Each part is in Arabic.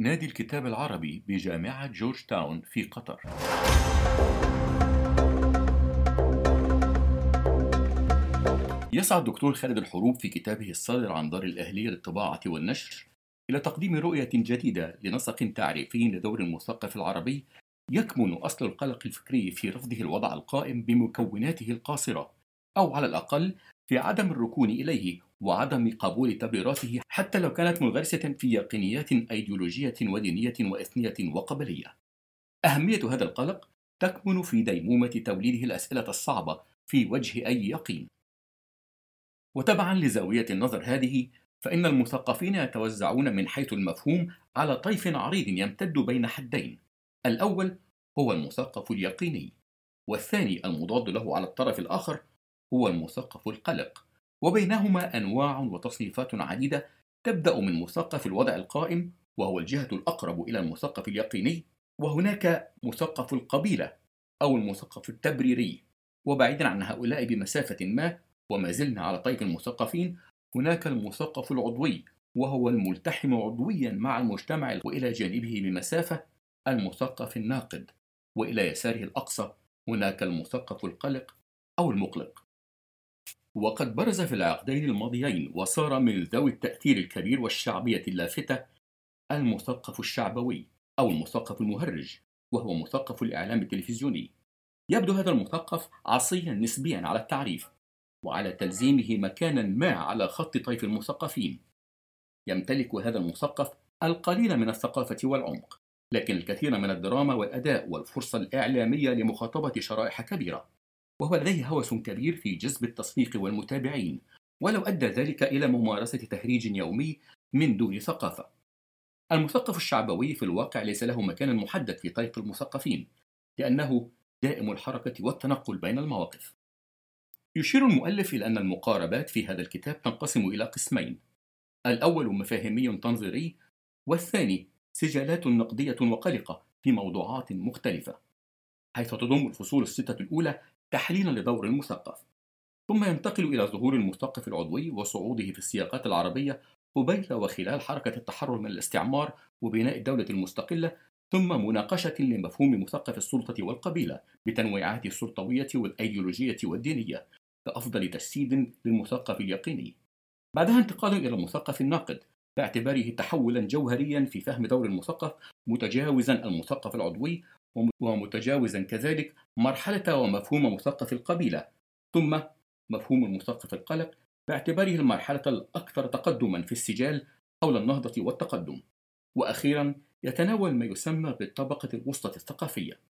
نادي الكتاب العربي بجامعة جورج تاون في قطر. يسعى الدكتور خالد الحروب في كتابه الصادر عن دار الأهلية للطباعة والنشر إلى تقديم رؤية جديدة لنسق تعريفي لدور المثقف العربي يكمن أصل القلق الفكري في رفضه الوضع القائم بمكوناته القاصرة أو على الأقل في عدم الركون إليه وعدم قبول تبريراته حتى لو كانت منغرسة في يقينيات أيديولوجية ودينية وإثنية وقبلية. أهمية هذا القلق تكمن في ديمومة توليده الأسئلة الصعبة في وجه أي يقين. وتبعا لزاوية النظر هذه فإن المثقفين يتوزعون من حيث المفهوم على طيف عريض يمتد بين حدين. الأول هو المثقف اليقيني، والثاني المضاد له على الطرف الآخر هو المثقف القلق. وبينهما أنواع وتصنيفات عديدة تبدأ من مثقف الوضع القائم وهو الجهة الأقرب إلى المثقف اليقيني وهناك مثقف القبيلة أو المثقف التبريري. وبعيدا عن هؤلاء بمسافة ما وما زلنا على طيف المثقفين هناك المثقف العضوي وهو الملتحم عضويا مع المجتمع وإلى جانبه بمسافة المثقف الناقد. وإلى يساره الأقصى هناك المثقف القلق أو المقلق. وقد برز في العقدين الماضيين وصار من ذوي التأثير الكبير والشعبية اللافتة المثقف الشعبوي أو المثقف المهرج وهو مثقف الإعلام التلفزيوني. يبدو هذا المثقف عصيا نسبيا على التعريف وعلى تلزيمه مكانا ما على خط طيف المثقفين. يمتلك هذا المثقف القليل من الثقافة والعمق لكن الكثير من الدراما والأداء والفرصة الإعلامية لمخاطبة شرائح كبيرة. وهو لديه هوس كبير في جذب التصفيق والمتابعين ولو أدى ذلك إلى ممارسة تهريج يومي من دون ثقافة. المثقف الشعبوي في الواقع ليس له مكان محدد في طيف المثقفين لأنه دائم الحركة والتنقل بين المواقف. يشير المؤلف إلى أن المقاربات في هذا الكتاب تنقسم إلى قسمين الأول مفاهيمي تنظيري والثاني سجالات نقدية وقلقة في موضوعات مختلفة حيث تضم الفصول الستة الأولى تحليلا لدور المثقف. ثم ينتقل إلى ظهور المثقف العضوي وصعوده في السياقات العربية قبيل وخلال حركة التحرر من الاستعمار وبناء الدولة المستقلة ثم مناقشة لمفهوم مثقف السلطة والقبيلة بتنويعاته السلطوية والأيديولوجية والدينية كأفضل تجسيد للمثقف اليقيني. بعدها انتقال إلى المثقف الناقد باعتباره تحولا جوهريا في فهم دور المثقف متجاوزا المثقف العضوي ومتجاوزا كذلك مرحلة ومفهوم مثقف القبيلة. ثم مفهوم المثقف القلق باعتباره المرحلة الأكثر تقدما في السجال حول النهضة والتقدم. وأخيرا يتناول ما يسمى بالطبقة الوسطى الثقافية.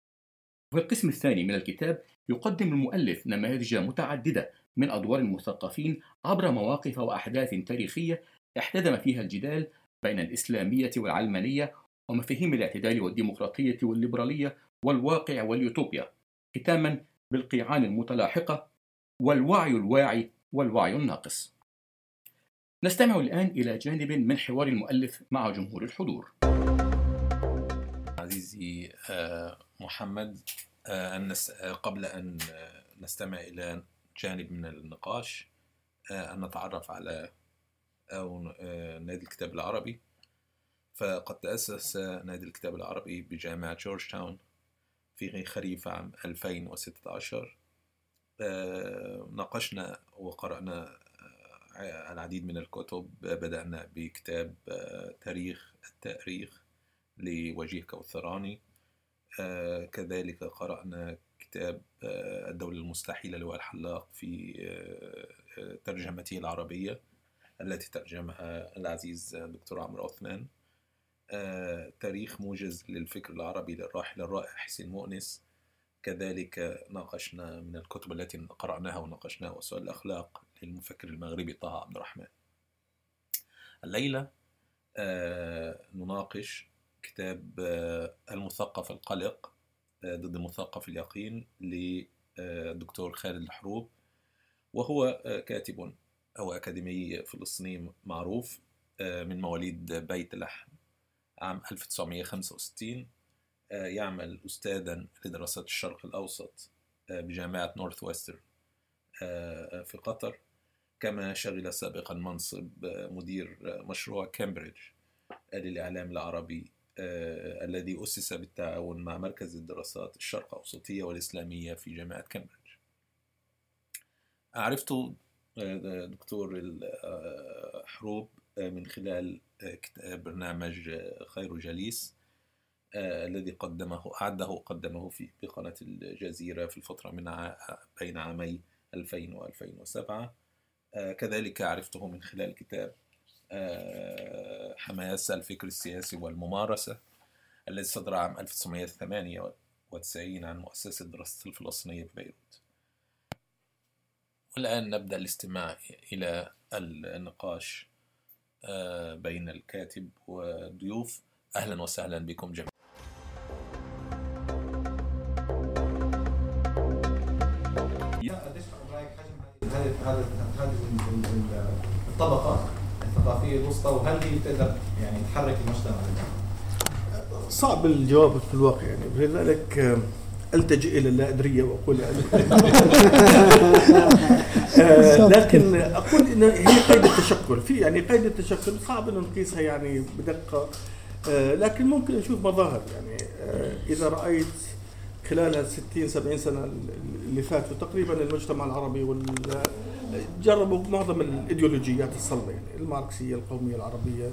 وفي القسم الثاني من الكتاب يقدم المؤلف نماذج متعددة من أدوار المثقفين عبر مواقف وأحداث تاريخية احتدم فيها الجدال بين الإسلامية والعلمانية ومفاهيم الاعتدال والديمقراطية والليبرالية والواقع واليوتوبيا ختاما بالقيعان المتلاحقة والوعي الواعي والوعي الناقص. نستمع الآن إلى جانب من حوار المؤلف مع جمهور الحضور. عزيزي آه، محمد آه، آه، قبل أن نستمع إلى جانب من النقاش أن نتعرف على أو نادي الكتاب العربي. فقد تأسس نادي الكتاب العربي بجامعة جورج تاون في خريف عام 2016 آه، ناقشنا وقرأنا آه، العديد من الكتب. بدأنا بكتاب آه، تاريخ التاريخ لوجيه كوثراني. كذلك قرأنا كتاب الدولة المستحيلة لوائل الحلاق في ترجمته العربية التي ترجمها العزيز دكتور عمرو عثمان. تاريخ موجز للفكر العربي للراحل الرائع حسين مؤنس. كذلك ناقشنا من الكتب التي قرأناها وناقشناها وسؤال الأخلاق للمفكر المغربي طه عبد الرحمن. الليلة آه، نناقش كتاب آه، المثقف القلق ضد المثقف اليقين للدكتور خالد الحروب. وهو كاتب أو أكاديمي فلسطيني معروف من مواليد بيت لحم. عام 1965 آه، يعمل أستاذا لدراسات الشرق الأوسط آه، بجامعة نورث ويسترن، في قطر كما شغل سابقا منصب مدير مشروع كامبريدج للإعلام العربي الذي أسس بالتعاون مع مركز الدراسات الشرق أوسطية والإسلامية في جامعة كامبريدج عرفت دكتور الحروب من خلال برنامج خير جليس الذي قدمه أعده وقدمه في بقناة الجزيرة في الفترة من بين عامي 2000 و 2007 كذلك عرفته من خلال كتاب حماس الفكر السياسي والممارسة الذي صدر عام 1998 عن مؤسسة دراسة الفلسطينية ببيروت والآن نبدأ الاستماع إلى النقاش آه، بين الكاتب والضيوف. أهلا وسهلا بكم جميعا. هذه هذه الطبقه الثقافية الوسطى وهل هي تقدر يعني تحرك المجتمع؟ صعب الجواب في الواقع يعني. لذلك التجئ إلى اللا ادريه واقول آه، لكن أقول إن هي قيد التشكل. في يعني قيد التشكل صعب ان نقيسها يعني بدقة. آه، لكن ممكن نشوف مظاهر يعني. آه، إذا رأيت خلال 60 70 سنة اللي فاتوا تقريبا المجتمع العربي وال جربوا معظم الإيديولوجيات الصلبة يعني الماركسية القومية العربية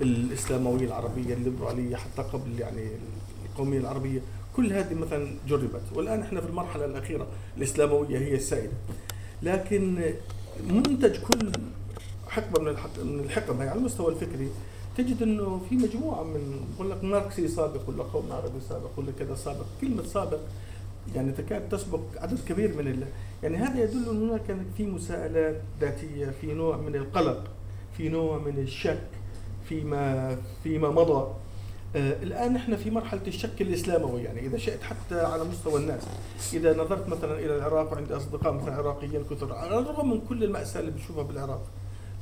الإسلاموية العربية الليبرالية حتى قبل يعني القومية العربية. كل هذه مثلا جربت والآن إحنا في المرحلة الأخيرة الإسلاموية هي السائدة. لكن منتج كل حقبة من من الحقب هي على المستوى الفكري تجد إنه في مجموعة من بقول لك ماركسي سابق ولا قوم عربي سابق ولا كذا سابق كلمة سابق يعني تكاد تسبق عدد كبير من الله يعني هذا يدل ان هناك في مساءلات ذاتية في نوع من القلق في نوع من الشك فيما فيما مضى. الآن إحنا في مرحلة الشك الإسلاموي يعني إذا شئت حتى على مستوى الناس. إذا نظرت مثلا إلى العراق وعندي أصدقاء مثلا عراقيين كثر على الرغم من كل المأساة اللي بنشوفها بالعراق.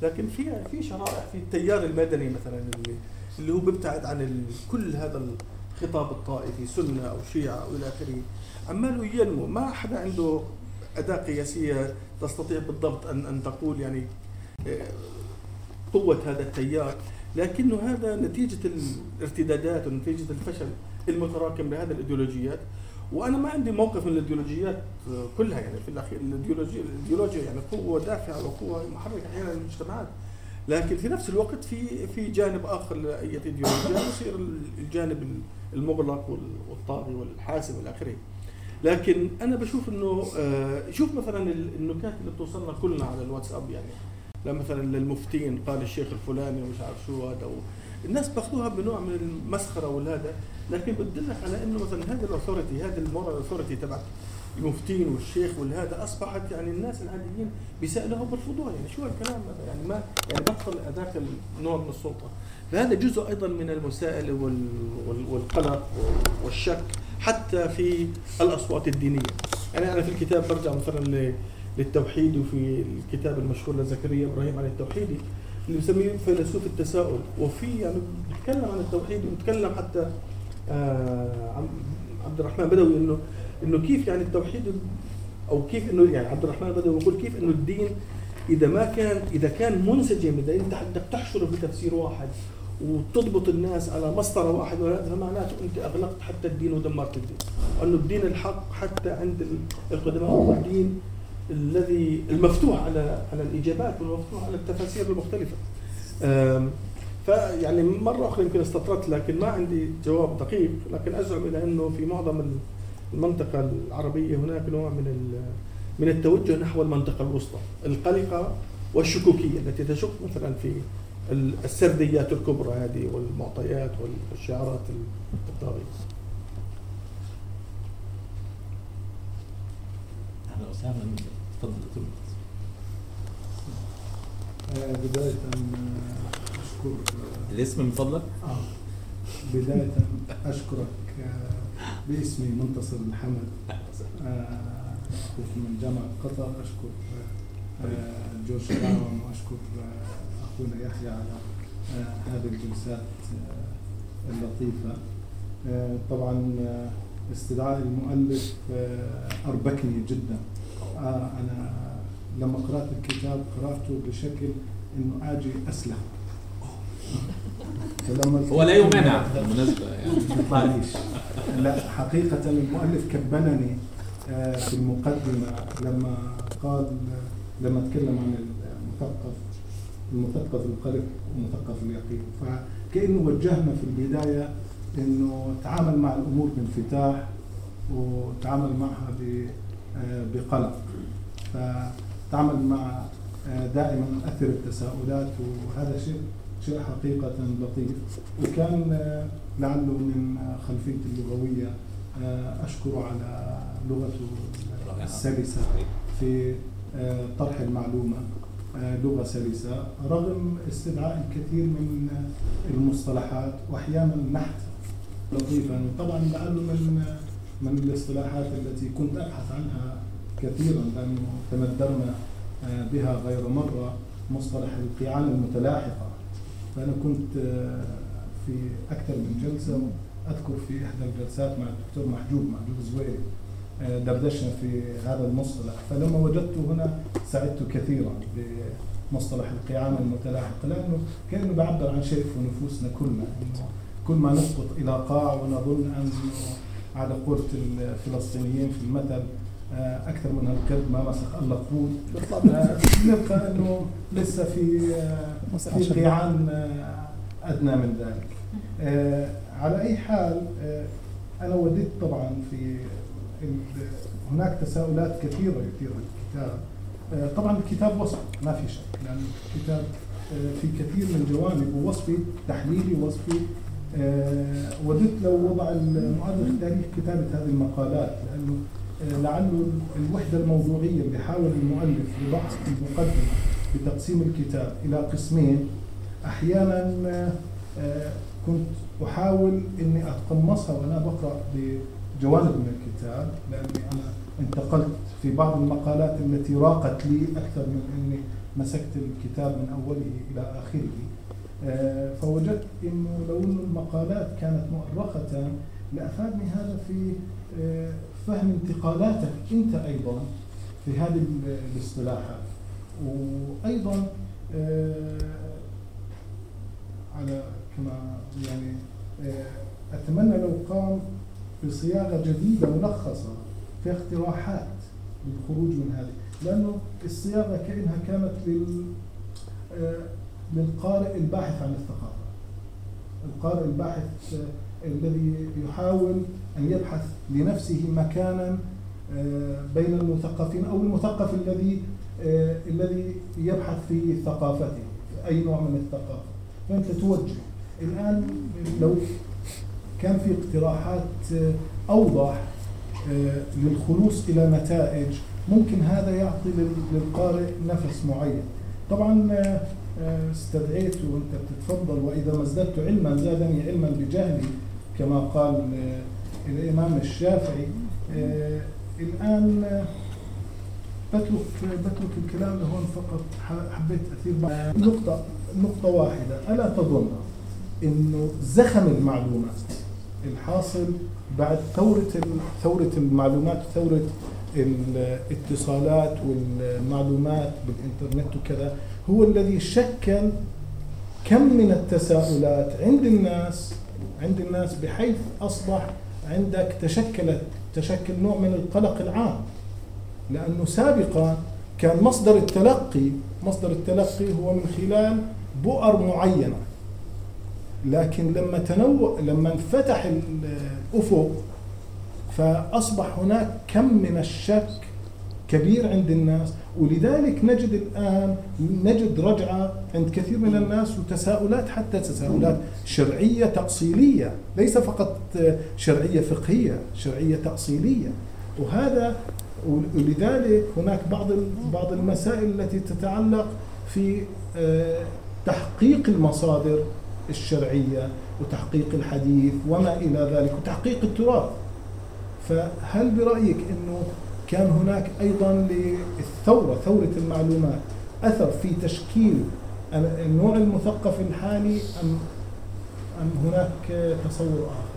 لكن في في شرائح في التيار المدني مثلا اللي اللي هو بيبتعد عن كل هذا الخطاب الطائفي سنة أو شيعة أو إلى آخره. عماله ينمو ما حدا عنده أداة قياسية تستطيع بالضبط أن أن تقول يعني آه، قوة هذا التيار. لكنه هذا نتيجة الارتدادات ونتيجة الفشل المتراكم لهذه الإيديولوجيات. وأنا ما عندي موقف من الإيديولوجيات كلها يعني في الأخير. الايديولوجيا الإيديولوجيا يعني قوة دافعة وقوة محركة أحيانا للمجتمعات لكن في نفس الوقت في في جانب آخر لأي إيديولوجيا يصير الجانب المغلق والطاغي والحاسم والى آخره. لكن أنا بشوف إنه آه، شوف مثلا النكات اللي بتوصلنا كلنا على الواتساب يعني. مثلا للمفتين قال الشيخ الفلاني ومش عارف شو هذا الناس باخذوها بنوع من المسخرة والهذا. لكن بتدلك على إنه مثلا هذه الاثورتي هذه المورال اثورتي تبعت المفتين والشيخ والهذا أصبحت يعني الناس العاديين بيسألوها وبرفضوها يعني شو هالكلام هذا؟ يعني ما يعني بطل هذاك النوع من السلطة. فهذا جزء أيضا من المساءله والقلق والشك حتى في الأصوات الدينية. يعني أنا في الكتاب برجع مثلا للتوحيد وفي الكتاب المشهور لزكريا إبراهيم عن التوحيدي اللي بسميه فيلسوف التساؤل. وفي يعني بيتكلم عن التوحيد وبيتكلم حتى آه عبد الرحمن بدوي انه إنه كيف يعني التوحيد أو كيف انه يعني عبد الرحمن بدوي بيقول كيف إنه الدين إذا ما كان إذا كان منسجم إذا أنت بدك تحشره بتفسير واحد وتضبط الناس على مسطرة واحد فمعناته أنت أغلقت حتى الدين ودمرت الدين. وأنه الدين الحق حتى عند القدماء هو الدين الذي المفتوح على على الإجابات والمفتوح على التفاسير المختلفة. فيعني مرة أخرى يمكن استطردت لكن ما عندي جواب دقيق لكن أزعم إلى أنه في معظم المنطقة العربية هناك نوع من من التوجه نحو المنطقة الوسطى القلقة والشكوكية التي تشك مثلا في السرديات الكبرى هذه والمعطيات والشعارات الطاغية. أهلا وسهلا. تفضل دكتور. آه، بداية آه، أشكر آه، الاسم من فضلك؟ آه بداية أشكرك باسمي منتصر محمد أخوك من جامعة قطر أشكر جورج براون وأشكر أخونا يحيى على هذه الجلسات اللطيفة. آه، طبعا استدعاء المؤلف أربكني جدا. أنا لما قرأت الكتاب قرأته بشكل إنه آجي أسلم. فلما هو لا يمانع. بالمناسبة يعني. لا حقيقة المؤلف كبنني آه، في المقدمة لما قال لما تكلم عن المثقف المثقف القلب ومثقف اليقين. فكأنه وجهنا في البداية إنه تعامل مع الأمور بانفتاح وتعامل معها آه، بقلق. فتعامل مع آه، دائما أثر التساؤلات وهذا شيء شيء حقيقة لطيف وكان آه، لعله من خلفيته اللغوية آه، أشكره على لغته السلسة في طرح المعلومة لغة سلسة رغم استدعاء الكثير من المصطلحات وأحيانا نحت لطيفا. وطبعا لعله من من الاصطلاحات التي كنت أبحث عنها كثيرا لأنه تمدرنا آه، بها غير مرة مصطلح القيعان المتلاحقة. فأنا كنت آه، في أكثر من جلسة أذكر في إحدى الجلسات مع الدكتور محجوب محجوب زويري آه، دردشنا في هذا المصطلح. فلما وجدته هنا سعدت كثيرا بمصطلح القيعان المتلاحقة لأنه كأنه بعبر عن شيء في نفوسنا كلنا. كل ما نسقط إلى قاع ونظن أنه على قولة الفلسطينيين في المثل آه، أكثر من القرد ما مسخ إلا قود نلقى أنه لسه في آه، في قيعان آه، أدنى من ذلك. على أي حال أنا وددت طبعا في هناك تساؤلات كثيرة يثيرها الكتاب. طبعا الكتاب وصفي ما في شك لأن الكتاب آه، في كثير من جوانب ووصفي تحليلي وصفي وددت لو وضع المؤرخ تاريخ كتابة هذه المقالات لأنه آه، لعله الوحدة الموضوعية اللي حاول المؤلف يضعها في المقدمة بتقسيم الكتاب إلى قسمين. أحيانا آه، كنت أحاول إني أتقمصها وأنا بقرأ بجوانب من الكتاب لأني أنا انتقلت في بعض المقالات التي راقت لي أكثر من إني مسكت الكتاب من أوله إلى آخره. آه، فوجدت إنه لو إنه المقالات كانت مؤرخة لأفادني هذا في آه، فهم انتقالاتك أنت أيضا في هذه ال- الاصطلاحات. وأيضا آه، على كما يعني آه، أتمنى لو قام بصياغة جديدة ملخصة في اقتراحات للخروج من هذه. لأنه الصياغة كأنها كانت لل آه، للقارئ الباحث عن الثقافة. القارئ الباحث الذي يحاول أن يبحث لنفسه مكانا آه، بين المثقفين أو المثقف الذي آه، الذي يبحث في ثقافته. أي نوع من الثقافة؟ فأنت توجه. الآن لو كان في اقتراحات آه، أوضح للخلوص إلى نتائج ممكن هذا يعطي لل- للقارئ نفس معين. طبعا استدعيت وأنت بتتفضل وإذا ما ازددت علما زادني علما بجهلي كما قال آه، الامام الشافعي. آه، الآن آه، بترك بترك الكلام لهون فقط. حبيت أثير بعض- نقطة نقطة واحدة. ألا تظن إنه زخم المعلومات الحاصل بعد ثورة ثورة المعلومات ثورة الاتصالات والمعلومات بالإنترنت وكذا هو الذي شكل كم من التساؤلات عند الناس عند الناس بحيث أصبح عندك تشكلت تشكل نوع من القلق العام. لأنه سابقا كان مصدر التلقي مصدر التلقي هو من خلال بؤر معينة. لكن لما تنوع لما انفتح الأفق فأصبح هناك كم من الشك كبير عند الناس. ولذلك نجد الان نجد رجعة عند كثير من الناس وتساؤلات حتى تساؤلات شرعية تأصيلية ليس فقط شرعية فقهية شرعية تأصيلية. وهذا ولذلك هناك بعض بعض المسائل التي تتعلق في آه، تحقيق المصادر الشرعية وتحقيق الحديث وما إلى ذلك وتحقيق التراث. فهل برأيك أنه كان هناك أيضا للثورة ثورة المعلومات. أثر في تشكيل النوع المثقف الحالي أم أم هناك تصور آخر؟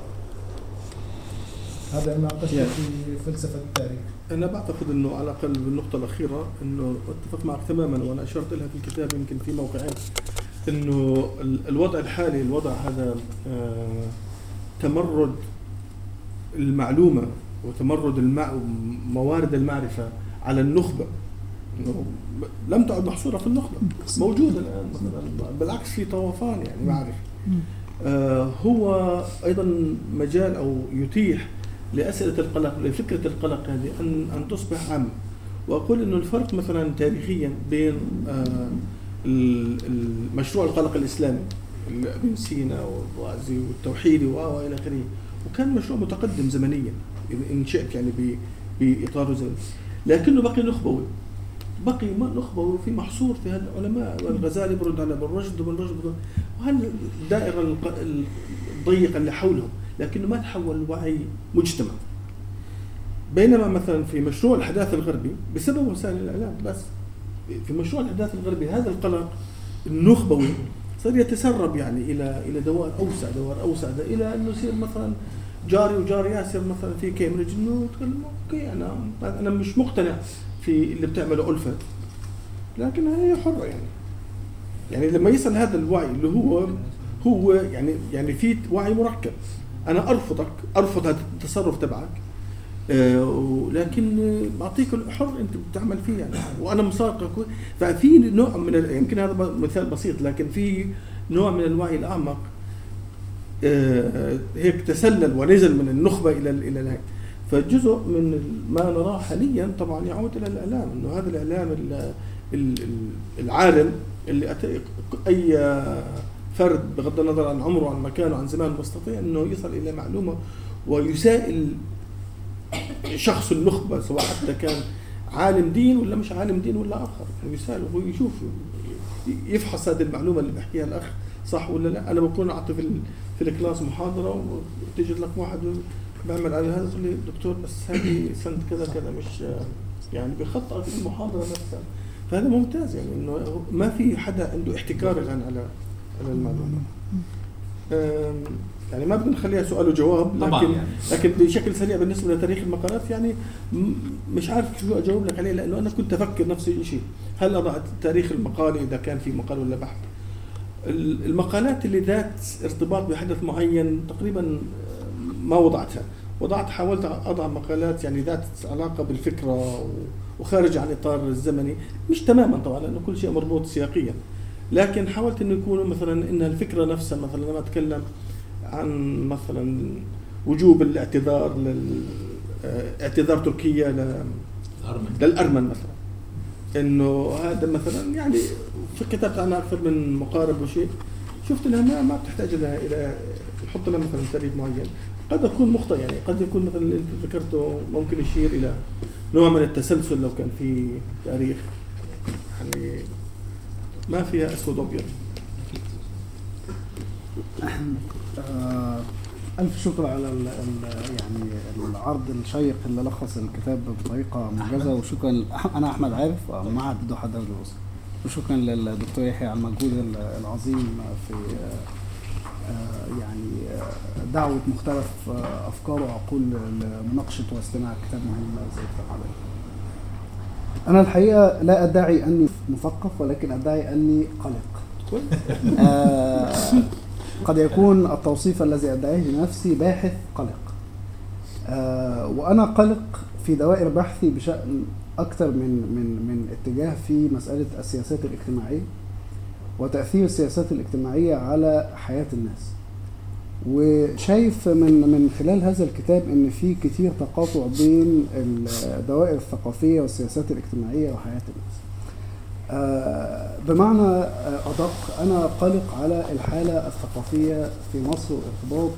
هذا ناقشته يعني. في فلسفة التاريخ. أنا بعتقد إنه على الأقل بالنقطة الأخيرة إنه اتفق معك تماما وأنا أشرت لها في الكتاب يمكن في موقعين ال- الوضع الحالي الوضع هذا آه، تمرد المعلومة وتمرد المع... موارد المعرفة على النخبة. لم تعد محصورة في النخبة. موجودة الآن بالعكس في طوفان يعني معرفة. آه، هو أيضا مجال أو يتيح لأسئلة القلق لفكرة القلق هذه ان أن تصبح عامة. وأقول إنه الفرق مثلا تاريخيا بين آه، ال- المشروع القلق الإسلامي ابن سينا والرازي والتوحيدي وإلى آخره. وكان مشروع متقدم زمنيا. ان شئت يعني ب- باطاره زمني لكنه بقي نخبوي. بقي نخبوي في محصور في هذا العلماء والغزالي برد على ابن رشد وابن رشد برد وهل الدائره الق- الضيقه اللي حولهم لكنه ما تحول لوعي مجتمع. بينما مثلا في مشروع الحداثة الغربي بسبب وسائل الإعلام بس في مشروع الحداثة الغربي هذا القلق النخبوي صار يتسرب يعني إلى إلى دوائر أوسع دوائر أوسع إلى إنه يصير مثلا جاري وجار ياسر مثلا في كامبريدج إنه يتكلم okay أنا أنا مش مقتنع في اللي بتعمله ألفت. لكن هي حرة يعني. يعني لما يصل هذا الوعي اللي هو هو يعني يعني في وعي مركب. أنا أرفضك أرفض هذا التصرف تبعك. آه، ولكن بعطيك الحر أنت بتعمل فيه يعني. وأنا مساقك ففي نوع من يمكن هذا مثال بسيط لكن في نوع من الوعي الأعمق. هيك تسلل ونزل من النخبة إلى ال- إلى الهيك. فجزء من ما نراه حاليا طبعا يعود إلى الإعلام إنه هذا الإعلام ال- ال- ال- العالم اللي أي فرد بغض النظر عن عمره عن مكانه عن زمانه مستطيع إنه يصل إلى معلومة ويسائل شخص النخبة سواء حتى كان عالم دين ولا مش عالم دين ولا آخر. يعني يساله هو يشوف يفحص هذه المعلومة اللي بيحكيها الأخ صح ولا لا. أنا بكون أعطي في في الكلاس محاضرة وتجد لك واحد بعمل على هذا يقول لي دكتور بس هذه سنة كذا كذا مش يعني بخطأ في المحاضرة نفسها. فهذا ممتاز يعني إنه ما في حدا عنده احتكار الان على على المعلومة. يعني ما بدنا نخليها سؤال وجواب طبعاً لكن يعني. لكن بشكل سريع بالنسبة لتاريخ المقالات يعني مش عارف شو أجاوب لك عليه لأنه أنا كنت أفكر نفس الشيء. هل اضع تاريخ المقال إذا كان في مقال ولا بحث؟ المقالات اللي ذات ارتباط بحدث معين تقريبا آه، ما وضعتها. وضعت حاولت أضع مقالات يعني ذات علاقة بالفكرة وخارج عن الاطار الزمني. مش تماما طبعا لأنه كل شيء مربوط سياقيا. لكن حاولت إنه يكون مثلا إن الفكرة نفسها مثلا لما أتكلم عن مثلا وجوب الاعتذار لل آه، اعتذار تركيا ل- للأرمن مثلا. إنه هذا مثلا يعني كتبت عنها أكثر من مقارب وشيء شفت إنها ما ما بتحتاج لها إلى نحط لها مثلا تاريخ معين. قد أكون مخطئ يعني قد يكون مثلا اللي أنت ذكرته ممكن يشير إلى نوع من التسلسل لو كان في تاريخ يعني ما فيها أسود وابيض ألف شكر على ال ال يعني العرض الشيق اللي لخص الكتاب بطريقة موجزة وشكرا أنا أحمد عارف معهد دوحة الدولة الوسطى وشكرا للدكتور يحيى على المجهود ال- العظيم في آه، يعني آه، دعوة مختلف آه، أفكار وعقول لمناقشة واستماع كتاب مهم زي كتاب حضرتك. أنا الحقيقة لا أدعي أني مثقف ولكن أدعي أني قلق. آه، قد يكون التوصيف الذي أدعيه لنفسي باحث قلق آه، وأنا قلق في دوائر بحثي بشأن أكثر من من من اتجاه في مسألة السياسات الاجتماعية وتأثير السياسات الاجتماعية على حياة الناس وشايف من من خلال هذا الكتاب إن في كتير تقاطع بين الدوائر الثقافية والسياسات الاجتماعية وحياة الناس. آه، بمعنى آه، أدق أنا قلق على الحالة الثقافية في مصر وارتباط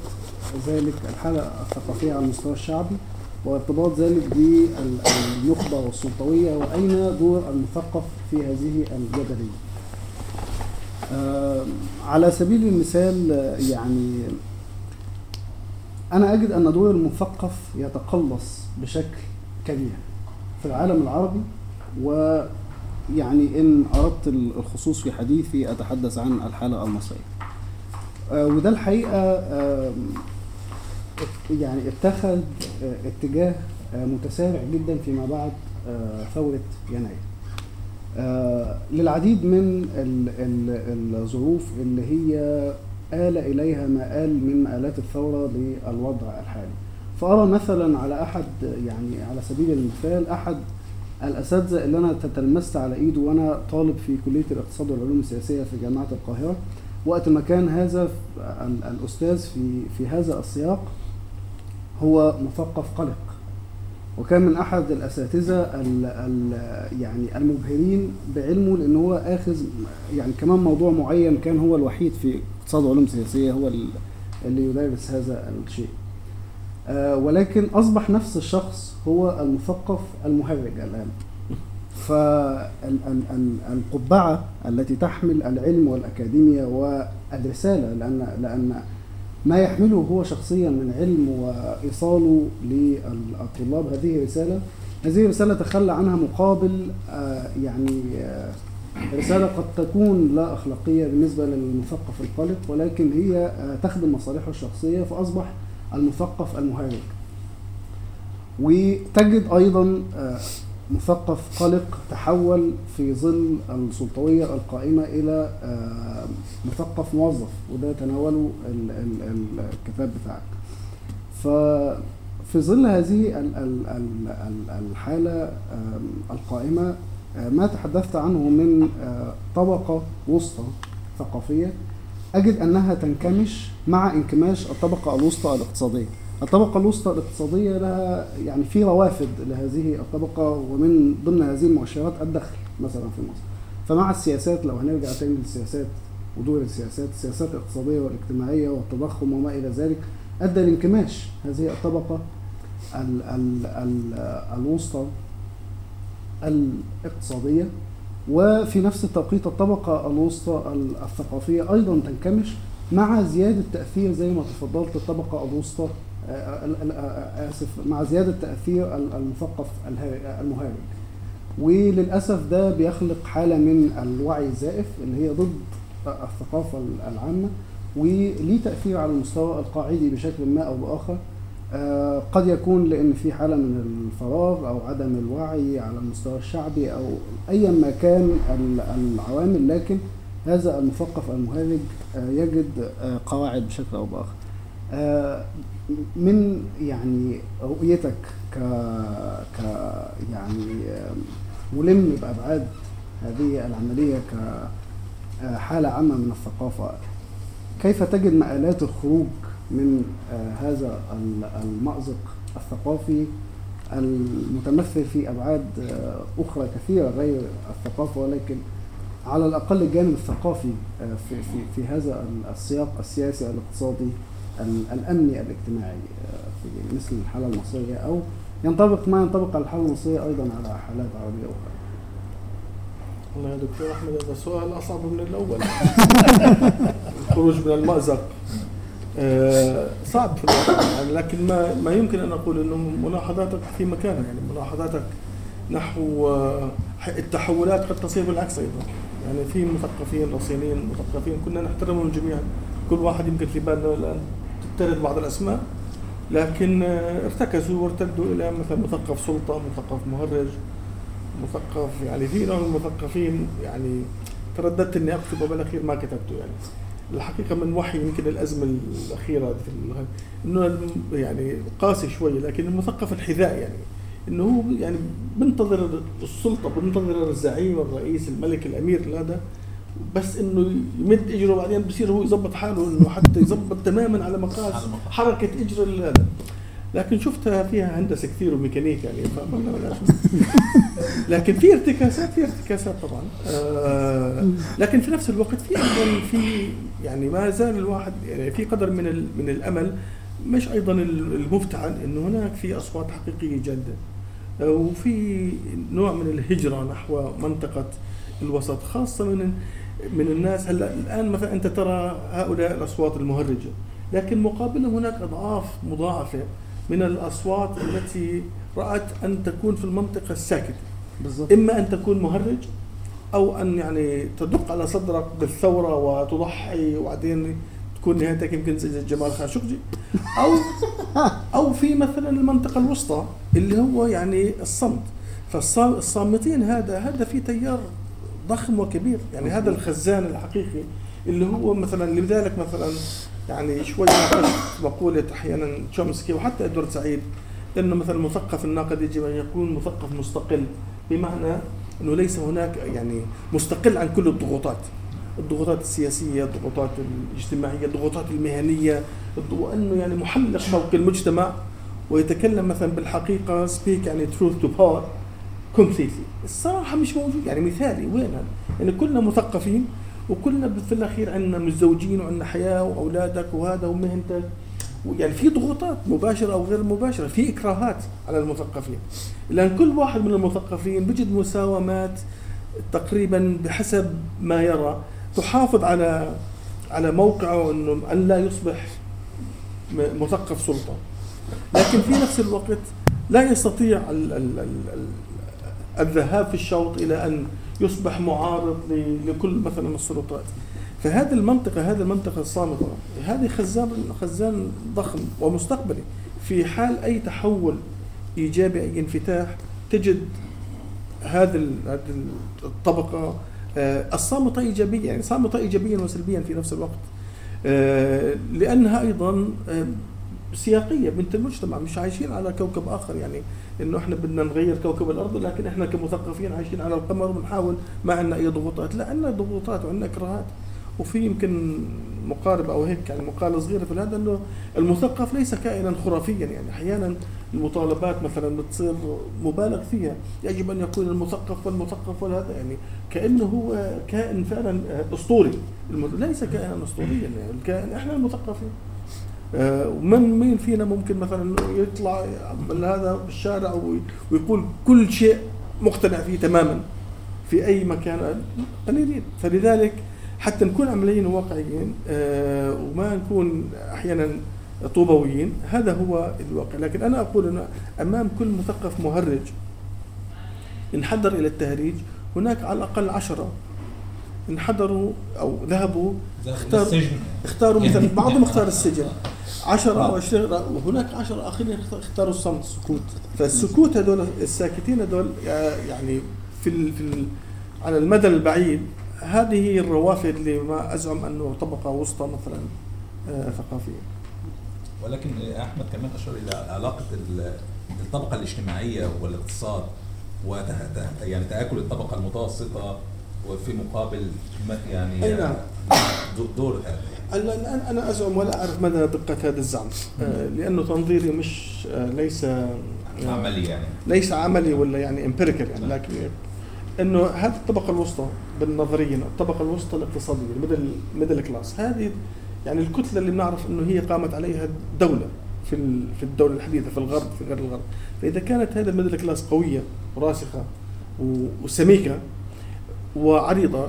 ذلك الحالة الثقافية على المستوى الشعبي وارتباط ذلك بالنخبة والسلطوية وأين دور المثقف في هذه الجدلية؟ آه، على سبيل المثال يعني أنا أجد أن دور المثقف يتقلص بشكل كبير في العالم العربي و يعني إن أردت الخصوص في حديثي أتحدث عن الحالة المصرية. آه، وده الحقيقة ات- يعني اتخذ آه، اتجاه آه، متسارع جدا فيما بعد آه، ثورة يناير. آه، للعديد من ال- ال- الظروف اللي هي آل إليها ما آل من مآلات الثورة للوضع الحالي. فأرى مثلا على أحد يعني على سبيل المثال أحد الأساتذة اللي أنا تتلمست على إيده وأنا طالب في كلية الاقتصاد والعلوم السياسية في جامعة القاهرة وقت ما كان هذا ال- الأستاذ في في هذا السياق هو مثقف قلق وكان من أحد الأساتذة ال ال يعني المبهرين بعلمه لأن هو آخذ يعني كمان موضوع معين كان هو الوحيد في اقتصاد وعلوم سياسيه هو ال- اللي يدرس هذا الشيء. آه ولكن أصبح نفس الشخص هو المثقف المهرج الآن. فالقبعة التي تحمل العلم والأكاديمية والرسالة لأن لأن ما يحمله هو شخصيا من علم وإيصاله للطلاب هذه رسالة هذه رسالة تخلى عنها مقابل آه، يعني آه، رسالة قد تكون لا أخلاقية بالنسبة للمثقف القلق ولكن هي تخدم مصالحه الشخصية فأصبح المثقف المهرج وتجد أيضا آه، مثقف قلق تحول في ظل السلطوية القائمة إلى آه، مثقف موظف وده تناوله ال- ال- ال- الكتاب بتاعك. ففي ظل هذه ال- ال- ال- ال- الحالة القائمة آه، ما تحدثت عنه من طبقة وسطى ثقافية أجد أنها تنكمش مع انكماش الطبقة الوسطى الاقتصادية. الطبقة الوسطى الاقتصادية لها يعني في روافد لهذه الطبقة ومن ضمن هذه المؤشرات الدخل مثلا في مصر. فمع السياسات لو هنرجع تاني للسياسات ودور السياسات السياسات الاقتصادية والاجتماعية والتضخم وما إلى ذلك أدى لانكماش هذه الطبقة ال ال ال الوسطى الاقتصادية. وفي نفس التوقيت الطبقة الوسطى ال- الثقافية أيضا تنكمش مع زيادة تأثير زي ما تفضلت الطبقة الوسطى آه، ال- آه، آسف مع زيادة تأثير ال- المثقف المهاجر وللأسف ده بيخلق حالة من الوعي الزائف اللي هي ضد الثقافة العامة وليه تأثير على المستوى القاعدي بشكل ما أو بآخر. آه، قد يكون لأن في حالة من الفراغ أو عدم الوعي على المستوى الشعبي أو أيا ما كان ال- العوامل لكن هذا المثقف المهرج آه، يجد آه، قواعد بشكل أو بآخر. آه، من يعني رؤيتك ك ك يعني آه، ملم بأبعاد هذه العملية كحالة عامة من الثقافة كيف تجد مآلات الخروج من آه، هذا ال- المأزق الثقافي المتمثل في أبعاد آه، أخرى كثيرة غير الثقافة ولكن على الأقل الجانب الثقافي آه، في, في, في هذا ال- السياق السياسي الاقتصادي ال- الأمني الاجتماعي في مثل الحالة المصرية أو ينطبق ما ينطبق على الحالة المصرية أيضا على حالات عربية أخرى. والله يا دكتور أحمد هذا سؤال أصعب من الأول. الخروج من المأزق. آه، صعب في الواقع يعني لكن ما ما يمكن أن أقول إنه ملاحظاتك في مكانها يعني ملاحظاتك نحو آه، التحولات قد تصير بالعكس أيضا. يعني في مثقفين رصينين مثقفين كنا نحترمهم جميعا. كل واحد يمكن في بالنا الآن ترد بعض الأسماء لكن آه، ارتكزوا وارتدوا إلى مثلا مثقف سلطة مثقف مهرج مثقف يعني في نوع من المثقفين يعني ترددت إني أكتب وبالأخير ما كتبته يعني. الحقيقة من وحي يمكن الأزمة الأخيرة في ال- إنه الم- يعني قاسي شوي لكن المثقف الحذاء يعني. إنه هو يعني بنتظر السلطة بنتظر الزعيم الرئيس الملك الأمير هذا بس إنه يمد إجره بعدين بصير هو يظبط حاله إنه حتى يظبط تماما على مقاس. حركة إجر هذا. لكن شفتها فيها هندسه كثير وميكانيك يعني فقلنا بلاش لكن في ارتكاسات في ارتكاسات طبعا. آه لكن في نفس الوقت في أيضا في يعني ما زال الواحد يعني في قدر من من الأمل مش أيضا ال- المفتعل إنه هناك في أصوات حقيقية جادة. آه، وفي نوع من الهجرة نحو منطقة الوسط خاصة من من الناس. هلأ الآن مثلا أنت ترى هؤلاء الأصوات المهرجة لكن مقابلهم هناك أضعاف مضاعفة. من الأصوات التي رأت أن تكون في المنطقة الساكتة. بالظبط إما أن تكون مهرج أو أن يعني تدق على صدرك بالثورة وتضحي وبعدين تكون نهايتك يمكن زي جمال خاشقجي أو أو في مثلا المنطقة الوسطى اللي هو يعني الصمت. فالصامتين هذا هذا في تيار ضخم وكبير. يعني هذا الخزان الحقيقي اللي هو مثلا لذلك مثلا يعني شوي مقولة أحيانا تشومسكي وحتى إدوارد سعيد أنه مثلا المثقف الناقد يجب أن يكون مثقف مستقل بمعنى أنه ليس هناك يعني مستقل عن كل الضغوطات الضغوطات السياسية الضغوطات الاجتماعية الضغوطات المهنية وأنه يعني محلق فوق المجتمع ويتكلم مثلا بالحقيقة speak يعني truth to power completely. الصراحة مش موجود. يعني مثالي وين يعني كلنا مثقفين وكلنا في الأخير عندنا متزوجين وعندنا حياة وأولادك وهذا ومهنتك. يعني في ضغوطات مباشرة أو غير مباشرة في إكراهات على المثقفين. لأن كل واحد من المثقفين بيجد مساومات تقريبا بحسب ما يرى. تحافظ على على موقعه إنه أن لا يصبح مثقف سلطة. لكن في نفس الوقت لا يستطيع ال ال ال الذهاب في الشوط إلى أن يصبح معارض لكل مثلا السلطات. فهذه المنطقة هذه المنطقة الصامتة هذه خزان خزان ضخم ومستقبلي. في حال أي تحول إيجابي أي انفتاح تجد هذه الطبقة آه، الصامتة إيجابية يعني صامتة إيجابيا وسلبيا في نفس الوقت. آه، لأنها أيضا آه، سياقية بنت المجتمع مش عايشين على كوكب آخر يعني إنه إحنا بدنا نغير كوكب الأرض لكن إحنا كمثقفين عايشين على القمر وبنحاول ما عندنا أي ضغوطات. لا عندنا ضغوطات وعندنا اكراهات وفي يمكن مقاربة أو هيك يعني مقالة صغيرة في هذا أنه المثقف ليس كائنا خرافيا يعني أحيانا المطالبات مثلا بتصير مبالغ فيها. يجب أن يكون المثقف والمثقف وهذا يعني كأنه هو كائن فعلا أسطوري. ليس كائنا أسطوريا يعني الكائن إحنا المثقفين. آه، ومن مين فينا ممكن مثلا يطلع هذا بالشارع ويقول كل شيء مقتنع فيه تماما في أي مكان قليلين فلذلك حتى نكون عمليين وواقعيين آه، وما نكون أحيانا طوبويين هذا هو الواقع. لكن أنا أقول إنه أمام كل مثقف مهرج انحدر إلى التهريج هناك على الأقل عشرة انحدروا أو ذهبوا اختاروا اختاروا مثلا بعضهم اختار السجن. 10 أو 20 وهناك 10 اخرين اختاروا الصمت السكوت فالسكوت هذول الساكتين هذول يعني في ال في ال على المدى البعيد هذه هي الروافد اللي ما أزعم أنه طبقة وسطى مثلا آه، ثقافيه ولكن أحمد كمان أشار إلى علاقة الطبقة الاجتماعية والاقتصاد يعني تآكل الطبقة المتوسطة وفي مقابل يعني أي نعم. هذا الآن أنا أزعم ولا أعرف مدى دقه هذا الزعم. آه، لأنه تنظيري مش آه، ليس عملي يعني. ليس عملي ولا يعني empirical يعني لكن إنه هذه الطبقة الوسطى بالنظريه الطبقة الوسطى الاقتصادية ال middle middle class هذه يعني الكتلة اللي بنعرف إنه هي قامت عليها دوله في في الدولة الحديثة في الغرب في غير الغرب. فإذا كانت هذه ال middle class قوية وراسخة وسميكة وعريضة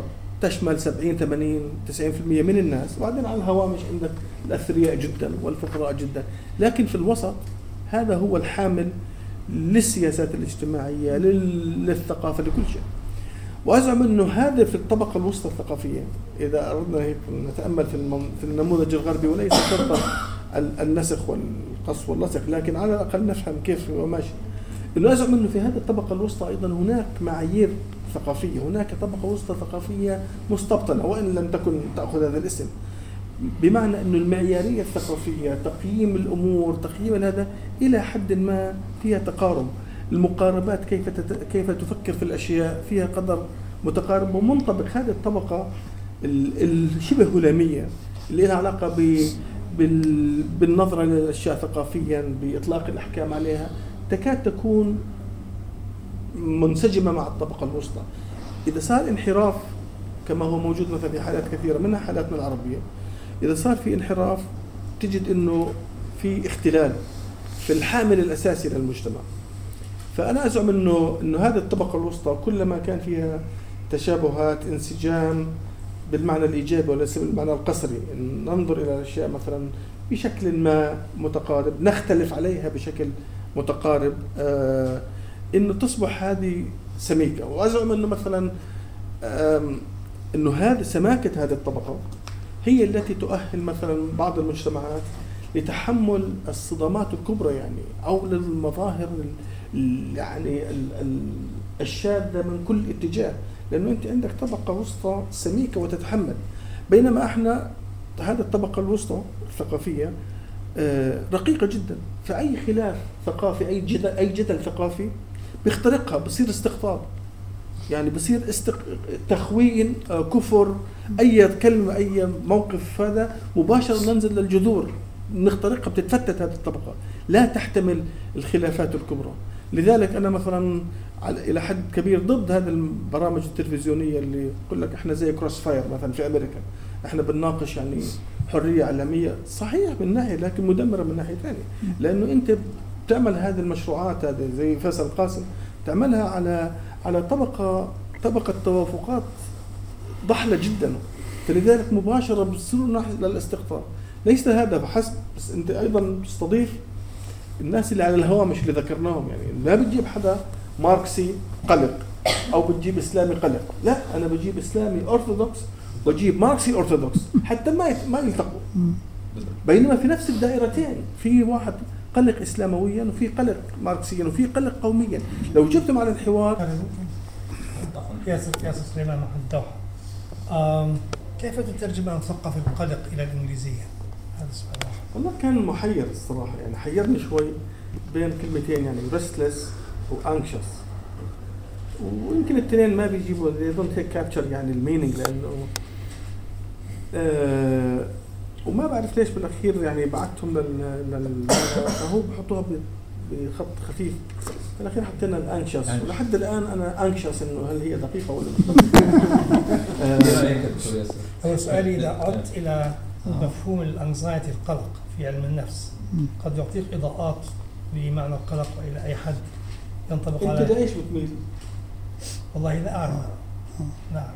تشمل 70 80 90% من الناس. وبعدين على الهوامش عندك الأثرياء جدا والفقراء جدا. لكن في الوسط هذا هو الحامل للسياسات الاجتماعية للثقافة لكل شيء. وأزعم إنه هذا في الطبقة الوسطى الثقافية. إذا أردنا هيك نتأمل في في النموذج الغربي وليس شرطا النسخ والقص واللصق لكن على الأقل نفهم كيف هو ماشي. إنه أزعم إنه في هذه الطبقة الوسطى أيضا هناك معايير ثقافية. هناك طبقة وسطى ثقافية مستبطنة وإن لم تكن تأخذ هذا الاسم. بمعنى أن المعيارية الثقافية تقييم الأمور تقييم هذا إلى حد ما فيها تقارب. المقاربات كيف كيف تفكر في الأشياء؟ فيها قدر متقارب ومنطبق. هذه الطبقة الشبه هلامية اللي لها علاقة بالنظرة للأشياء ثقافيا بإطلاق الأحكام عليها. تكاد تكون منسجمة مع الطبقة الوسطى. إذا صار انحراف كما هو موجود مثلا في حالات كثيرة منها حالاتنا العربية. إذا صار في انحراف تجد إنه في اختلال في الحامل الأساسي للمجتمع. فأنا أزعم إنه إنه هذه الطبقة الوسطى كلما كان فيها تشابهات انسجام بالمعنى الإيجابي وليس بالمعنى القصري. ننظر إلى الأشياء مثلا بشكل ما متقارب نختلف عليها بشكل متقارب آه إنه تصبح هذه سميكة. وأزعم إنه مثلا إنه هذه سماكة هذه الطبقة هي التي تؤهل مثلا بعض المجتمعات لتحمل الصدمات الكبرى يعني أو للمظاهر يعني الشاذة من كل اتجاه. لأنه أنت عندك طبقة وسطى سميكة وتتحمل. بينما إحنا هذه الطبقة الوسطى الثقافية آه، رقيقة جدا. فأي خلاف ثقافي أي جدل أي جدل ثقافي بيخترقها بصير استقطاب. يعني بصير استق... تخوين آه، كفر أي كلمة أي موقف هذا مباشرة ننزل للجذور. نخترقها بتتفتت هذه الطبقة. لا تحتمل الخلافات الكبرى. لذلك أنا مثلا على- إلى حد كبير ضد هذه البرامج التلفزيونية اللي يقول لك إحنا زي كروس فاير مثلا في أمريكا. إحنا بنناقش يعني حرية إعلامية. صحيح من ناحية لكن مدمرة من ناحية ثانية. لأنه أنت بتعمل هذه المشروعات هذه زي فيصل قاسم تعملها على على طبقة طبقة توافقات ضحلة جدا. فلذلك مباشرة بتصيروا ناحية للاستقطاب ليس هذا فحسب بس أنت أيضا تستضيف الناس اللي على الهوامش اللي ذكرناهم. يعني ما بتجيب حدا ماركسي قلق أو بتجيب إسلامي قلق. لا أنا بجيب إسلامي أرثوذكس واجيب ماركسي أرثوذكس. حتى ما ما يلتقوا. بينما في نفس الدائرتين في واحد قلق اسلامويا وفي قلق ماركسيا وفي قلق قوميا. لو جبتم على الحوار ياسر ياسر سليمان محمد الدوحة آم، كيف تترجم مثقف القلق إلى الإنجليزية؟ هذا السؤال والله كان محير الصراحة يعني حيرني شوي بين كلمتين يعني restless و anxious ويمكن الاثنين ما بيجيبوا they don't take capture يعني ال meaning لأنه آه وما بعرف ليش بالأخير يعني بعتهم لل لل فهو بحطوها بخط خفيف. في الاخير حطينا ال anxious ولحد الآن أنا anxious إنه هل هي دقيقة ولا دكتور ياسر؟ هو سؤالي إذا عدت إلى مفهوم الأنزايتي القلق في علم النفس قد يعطيك إضاءات لمعنى القلق وإلى أي حد؟ ينطبق أنت على ليش بتميل؟ والله لا أعلم نعم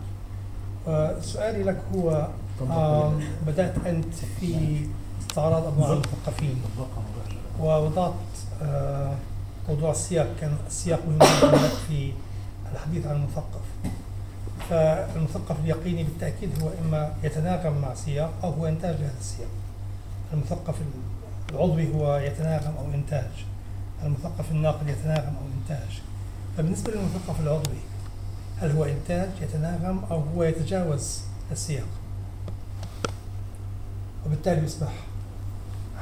وسؤالي لك هو آم، بدأت أنت في استعراض أنواع المثقفين. ووضعت آه، موضوع السياق كان السياق مهم لك في الحديث عن المثقف. فالمثقف اليقيني بالتأكيد هو إما يتناغم مع سياق أو هو إنتاج لهذا السياق. المثقف العضوي هو يتناغم أو إنتاج. المثقف الناقد يتناغم أو إنتاج. فبالنسبة للمثقف العضوي هل هو إنتاج يتناغم أو هو يتجاوز السياق؟ وبالتالي يصبح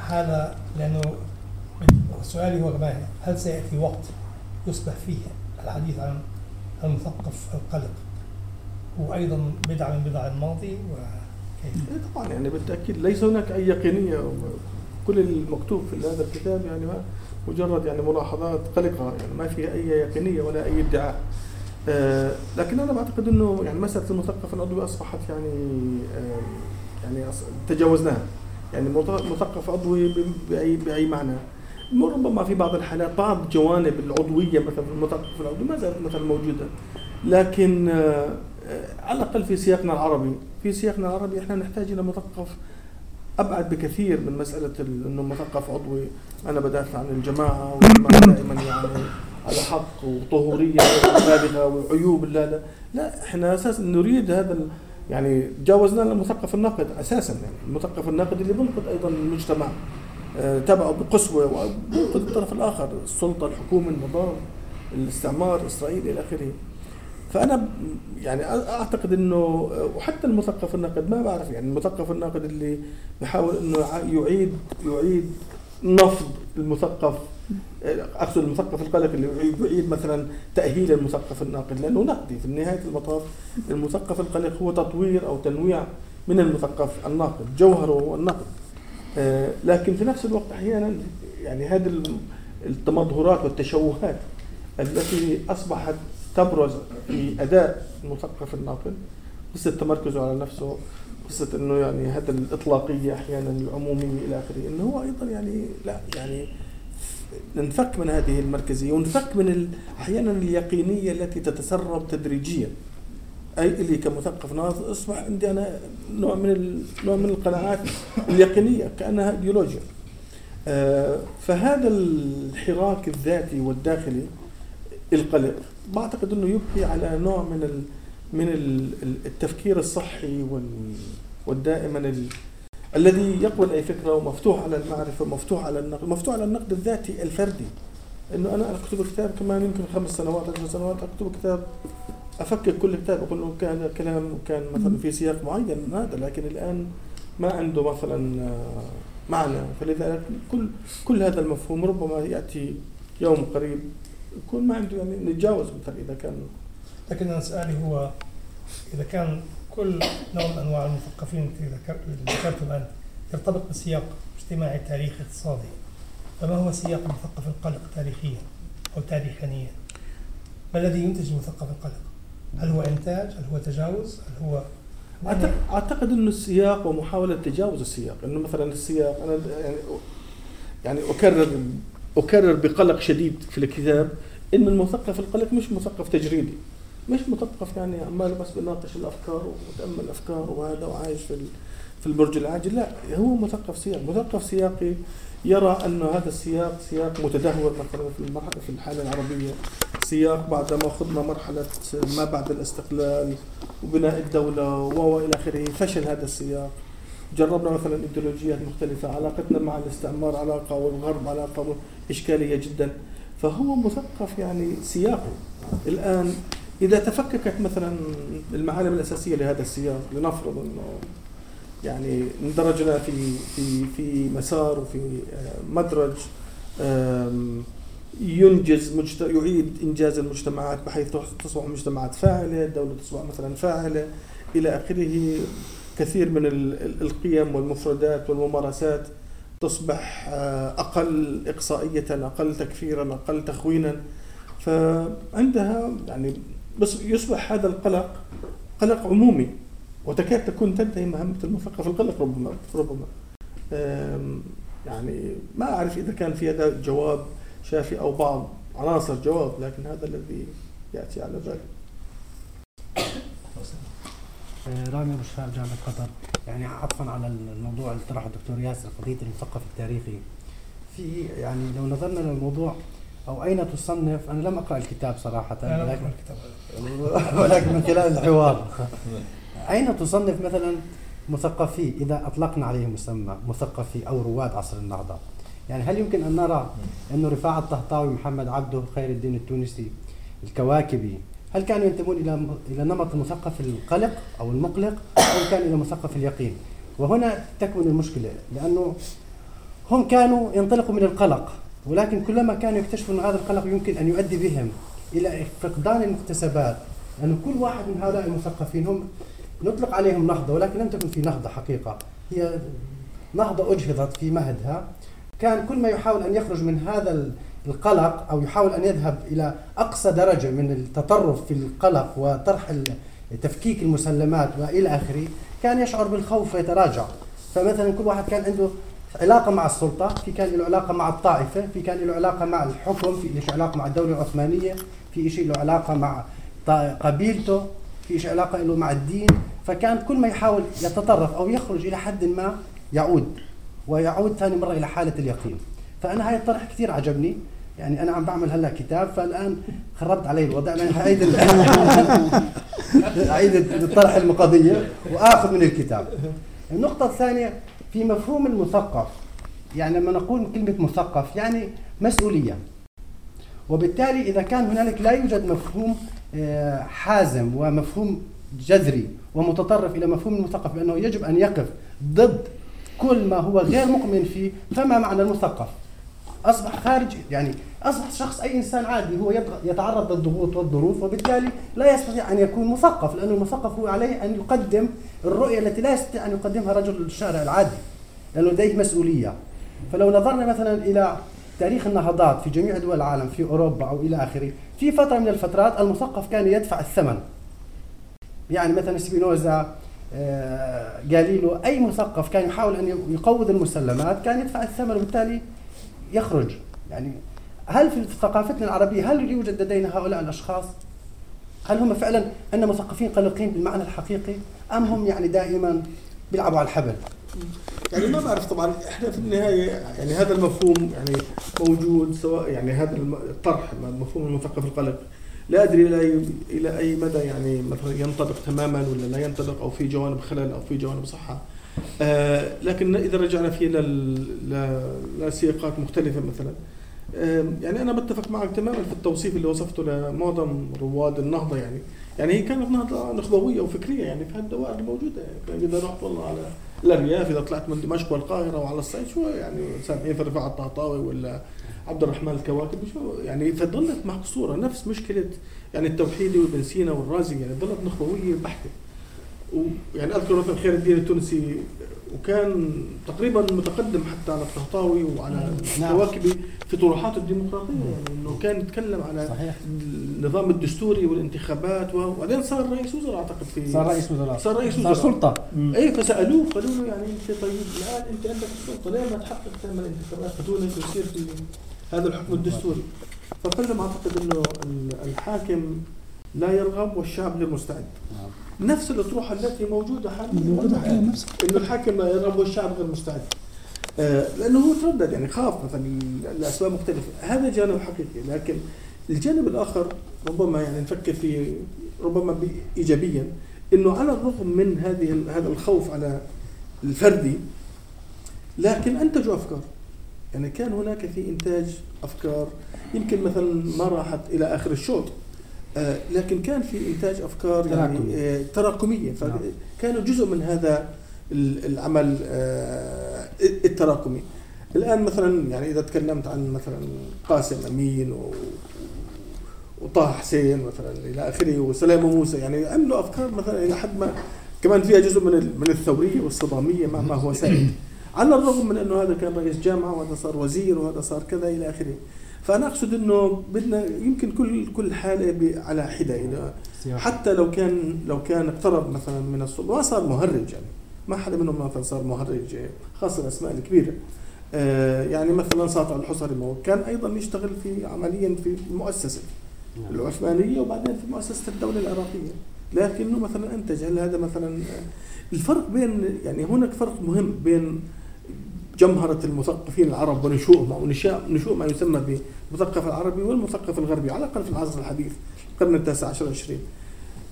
هذا لأنه سؤالي هو كمان هل سيأتي وقت يصبح فيه الحديث عن المثقف القلق؟ هو أيضا بدعة من بدع الماضي وكيف؟ إيه طبعا يعني بالتأكيد ليس هناك أي يقينية. كل المكتوب في هذا الكتاب يعني ما مجرد يعني ملاحظات قلقة يعني ما فيها أي يقينية ولا أي ادعاء. آه لكن أنا بعتقد إنه يعني مسألة المثقف العضوي أصبحت يعني آه يعني تجاوزناها. يعني مثقف عضوي باي بأي معنى. ربما في بعض الحالات بعض جوانب العضوية مثلا في المثقف العضوي ما زالت مثلا موجودة. لكن آه، على الأقل في سياقنا العربي في سياقنا العربي إحنا نحتاج إلى مثقف أبعد بكثير من مسألة ال- إنه مثقف عضوي. أنا بدافع عن الجماعة والجماعة دائما يعني على حق وطهورية بالغه وعيوب لا لا. لا إحنا أساسا نريد هذا يعني تجاوزنا للمثقف الناقد أساسا. يعني المثقف الناقد اللي بنقد أيضا المجتمع آه، تبعه بقسوة وبنقد الطرف الآخر السلطة الحكومة النظام الاستعمار إسرائيل إلى آخره. فأنا يعني أعتقد إنه وحتى المثقف الناقد ما بعرف يعني المثقف الناقد اللي بيحاول إنه يع- يعيد يعيد نفض المثقف اقصد المثقف القلق اللي يعيد- مثلا تأهيل المثقف الناقد لأنه نقدي في نهايه المطاف. المثقف القلق هو تطوير أو تنويع من المثقف الناقد جوهره هو النقد آه، لكن في نفس الوقت أحيانا يعني هذه التمظهرات والتشوهات التي أصبحت تبرز في أداء المثقف الناقد قصة تمركزه على نفسه قصة إنه يعني هذا الإطلاقية أحيانا العمومية إلى آخره إنه هو أيضا يعني لا يعني ننفك من هذه المركزية ونفك من أحيانا اليقينية التي تتسرب تدريجيا. أي اللي كمثقف ناضج أصبح عندي أنا نوع من نوع من القناعات اليقينية كأنها ايديولوجيا آه، فهذا الحراك الذاتي والداخلي القلق بعتقد إنه يبقي على نوع من من ال- ال- التفكير الصحي وال والدائما ال الذي يقبل أي فكرة ومفتوح على المعرفة ومفتوح على النقد مفتوح على النقد الذاتي الفردي. إنه أنا أكتب كتاب كمان يمكن خمس سنوات عشر سنوات أكتب كتاب أفكر كل كتاب أقول له كان كلام كان مثلا في سياق معين هذا لكن الآن ما عنده مثلا آه، معنى. فلذلك كل كل هذا المفهوم ربما يأتي يوم قريب يكون ما عنده يعني نتجاوز مثلا إذا كان لكن أنا سؤالي هو إذا كان كل نوع من أنواع المثقفين اللي ذكر- اللي ذكرتم أنت يرتبط بسياق اجتماعي تاريخي اقتصادي فما هو سياق المثقف القلق تاريخيا أو تاريخانيا؟ ما الذي ينتج المثقف القلق؟ هل هو إنتاج؟ هل هو تجاوز؟ هل هو أعتقد- أعتقد انه السياق ومحاولة تجاوز السياق إنه مثلا السياق أنا يعني يعني اكرر أكرر بقلق شديد في الكتاب إن المثقف القلق مش مثقف تجريدي مش مثقف يعني عمال بس بيناقش الأفكار ومتأمل الأفكار وهذا وعايش في في البرج العاجل. لا هو مثقف سياق. مثقف سياقي يرى أن هذا السياق سياق متدهور مثلا في المرحلة في الحالة العربية. سياق بعدما خضنا مرحلة ما بعد الاستقلال وبناء الدولة وإلى آخره فشل هذا السياق. جربنا مثلا إيديولوجيات مختلفة علاقتنا مع الاستعمار علاقة والغرب علاقة إشكالية جدا. فهو مثقف يعني سياقي. الآن إذا تفككت مثلا المعالم الأساسية لهذا السياق لنفرض أنه يعني اندرجنا في في في مسار وفي آه، مدرج ينجز مجت... يعيد إنجاز المجتمعات بحيث تصبح مجتمعات فاعلة، الدولة تصبح مثلا فاعلة إلى آخره كثير من ال- ال- القيم والمفردات والممارسات تصبح آه، أقل إقصائية، أقل تكفيرا، أقل تخوينا. فعندها يعني بس يصبح هذا القلق قلق عمومي. وتكاد تكون تنتهي مهمة المثقف القلق ربما ربما. يعني ما أعرف إذا كان في هذا جواب شافي أو بعض عناصر جواب لكن هذا الذي يأتي على بالي آه، رامي أبو شفاء جامعه قطر يعني عطفا على الموضوع اللي طرحه الدكتور ياسر قضيه المثقف التاريخي. في يعني لو نظرنا للموضوع أو أين تصنف؟ أنا لم أقرأ الكتاب صراحة لا لا ولكن أقرأ الكتاب. ولكن من خلال الحوار. أين تصنف مثلا مثقفي؟ إذا أطلقنا عليهم مسمى مثقفي أو رواد عصر النهضة. يعني هل يمكن أن نرى أنه رفاعة الطهطاوي محمد عبده خير الدين التونسي الكواكبي هل كانوا ينتمون إلى إلى نمط المثقف القلق أو المقلق أو كان إلى مثقف اليقين؟ وهنا تكمن المشكلة لأنه هم كانوا ينطلقوا من القلق. ولكن كلما كانوا يكتشفوا أن هذا القلق يمكن أن يؤدي بهم إلى فقدان المكتسبات لأن كل واحد من هؤلاء المثقفين هم نطلق عليهم نهضة ولكن لم تكن في نهضة حقيقة. هي نهضة أجهضت في مهدها. كان كل ما يحاول أن يخرج من هذا القلق أو يحاول أن يذهب إلى أقصى درجة من التطرف في القلق وطرح تفكيك المسلمات وإلى آخره كان يشعر بالخوف ويتراجع. فمثلا كل واحد كان عنده علاقة مع السلطة في كان له علاقة مع الطائفة في كان له علاقة مع الحكم في له علاقة مع الدولة العثمانية في شيء له علاقة مع قبيلته في شيء علاقة له مع الدين. فكان كل ما يحاول يتطرف أو يخرج إلى حد ما يعود ويعود ثاني مرة إلى حالة اليقين. فأنا هاي الطرح كثير عجبني. يعني أنا عم بعمل هلأ كتاب فالآن خربت علي الوضع أنا هعيد أعيد الطرح المقضية وآخذ من الكتاب. النقطة الثانية في مفهوم المثقف. يعني لما نقول كلمة مثقف يعني مسؤولية. وبالتالي إذا كان هنالك لا يوجد مفهوم آه، حازم ومفهوم جذري ومتطرف إلى مفهوم المثقف بأنه يجب أن يقف ضد كل ما هو غير مؤمن فيه فما معنى المثقف؟ أصبح خارج يعني أصبح شخص أي إنسان عادي هو يتعرض للضغوط والظروف وبالتالي لا يستطيع أن يكون مثقف لأنه المثقف هو عليه أن يقدم الرؤية التي لا يستطيع أن يقدمها رجل الشارع العادي لأنه لديه مسؤولية. فلو نظرنا مثلا إلى تاريخ النهضات في جميع دول العالم في أوروبا أو إلى آخره في فترة من الفترات المثقف كان يدفع الثمن. يعني مثلا سبينوزا آه، جاليلو أي مثقف كان يحاول أن يقوض المسلمات كان يدفع الثمن وبالتالي يخرج. يعني هل في ثقافتنا العربية هل يوجد لدينا هؤلاء الأشخاص؟ هل هم فعلا أن مثقفين قلقين بالمعنى الحقيقي أم هم يعني دائما بيلعبوا على الحبل؟ يعني ما بعرف طبعا إحنا في النهاية يعني هذا المفهوم يعني موجود سواء يعني هذا الطرح مفهوم المثقف القلق. لا أدري إلى إلى أي مدى يعني مثلا ينطبق تماما ولا لا ينطبق أو في جوانب خلل أو في جوانب صحة. آه لكن إذا رجعنا فيه لسياقات مختلفة مثلا يعني أنا بتفق معك تماما في التوصيف اللي وصفته لمعظم رواد النهضة يعني. يعني هي كانت نهضة نخبويه وفكرية يعني في هالدوائر الموجوده يعني إذا رحت والله على الأرياف إذا طلعت من دمشق والقاهرة وعلى الصعيد شو يعني سامعين في رفاعه الطهطاوي ولا عبد الرحمن الكواكب شو يعني فظلت محصوره نفس مشكلة يعني التوحيدي وابن سينا والرازي يعني ظلت نخبويه بحتة. ويعني أذكر مثلا خير الدين التونسي وكان تقريبا متقدم حتى على الطهطاوي وعلى نعم. الكواكبي في طروحاته الديمقراطية يعني إنه كان يتكلم على صحيح. النظام الدستوري والانتخابات وبعدين صار رئيس وزراء أعتقد في صار رئيس وزراء. صار رئيس صار وزراء. سلطة. أي فسألوه قالوا له يعني أنت طيب الآن أنت عندك السلطة ليه ما تحقق تعمل انتخابات بدونك ويصير في هذا الحكم الدستوري. فقال لهم أعتقد إنه ال- الحاكم لا يرغب والشعب غير مستعد نفس الأطروحة التي موجودة حاليا. موجودة حاليا نفسها. إنه الحاكم لا يرغب والشعب غير مستعد. آه، لأنه هو تردد يعني خاف مثلا الأسباب مختلفة. هذا جانب حقيقي لكن الجانب الآخر ربما يعني نفكر فيه ربما بي- ايجابيا إنه على الرغم من هذه هذا الخوف على الفردي لكن انتجوا أفكار. يعني كان هناك في إنتاج أفكار. يمكن مثلا ما راحت إلى آخر الشوط. لكن كان في إنتاج أفكار يعني تراكمي. آه، تراكمية نعم. فكانوا جزء من هذا ال- العمل آه، التراكمي الآن مثلا يعني إذا تكلمت عن مثلا قاسم أمين و وطه حسين مثلا إلى آخره وسلام موسى يعني عملوا أفكار مثلا إلى حد ما كمان فيها جزء من من الثوريه والصداميه مع ما هو سائد على الرغم من أنه هذا كان رئيس جامعة وهذا صار وزير وهذا صار كذا إلى آخره فأنا أقصد إنه بدنا يمكن كل كل حالة على حدة. إلى حتى لو كان لو كان اقترب مثلا من السلطه ما صار مهرج يعني. ما حدا منهم مثلا صار مهرج خاصة الأسماء الكبيرة. آه، يعني مثلا ساطع الحصري ما كان أيضا يشتغل في عمليا في المؤسسه العثمانية وبعدين في مؤسسة الدولة العراقية. لكنه مثلا أنتج. هل هذا مثلا الفرق بين يعني هناك فرق مهم بين جمهرة المثقفين العرب ونشوئهم أو نشاء نشوء ما يسمى بالمثقف العربي والمثقف الغربي على الأقل في العصر الحديث القرن التاسع عشر والعشرين.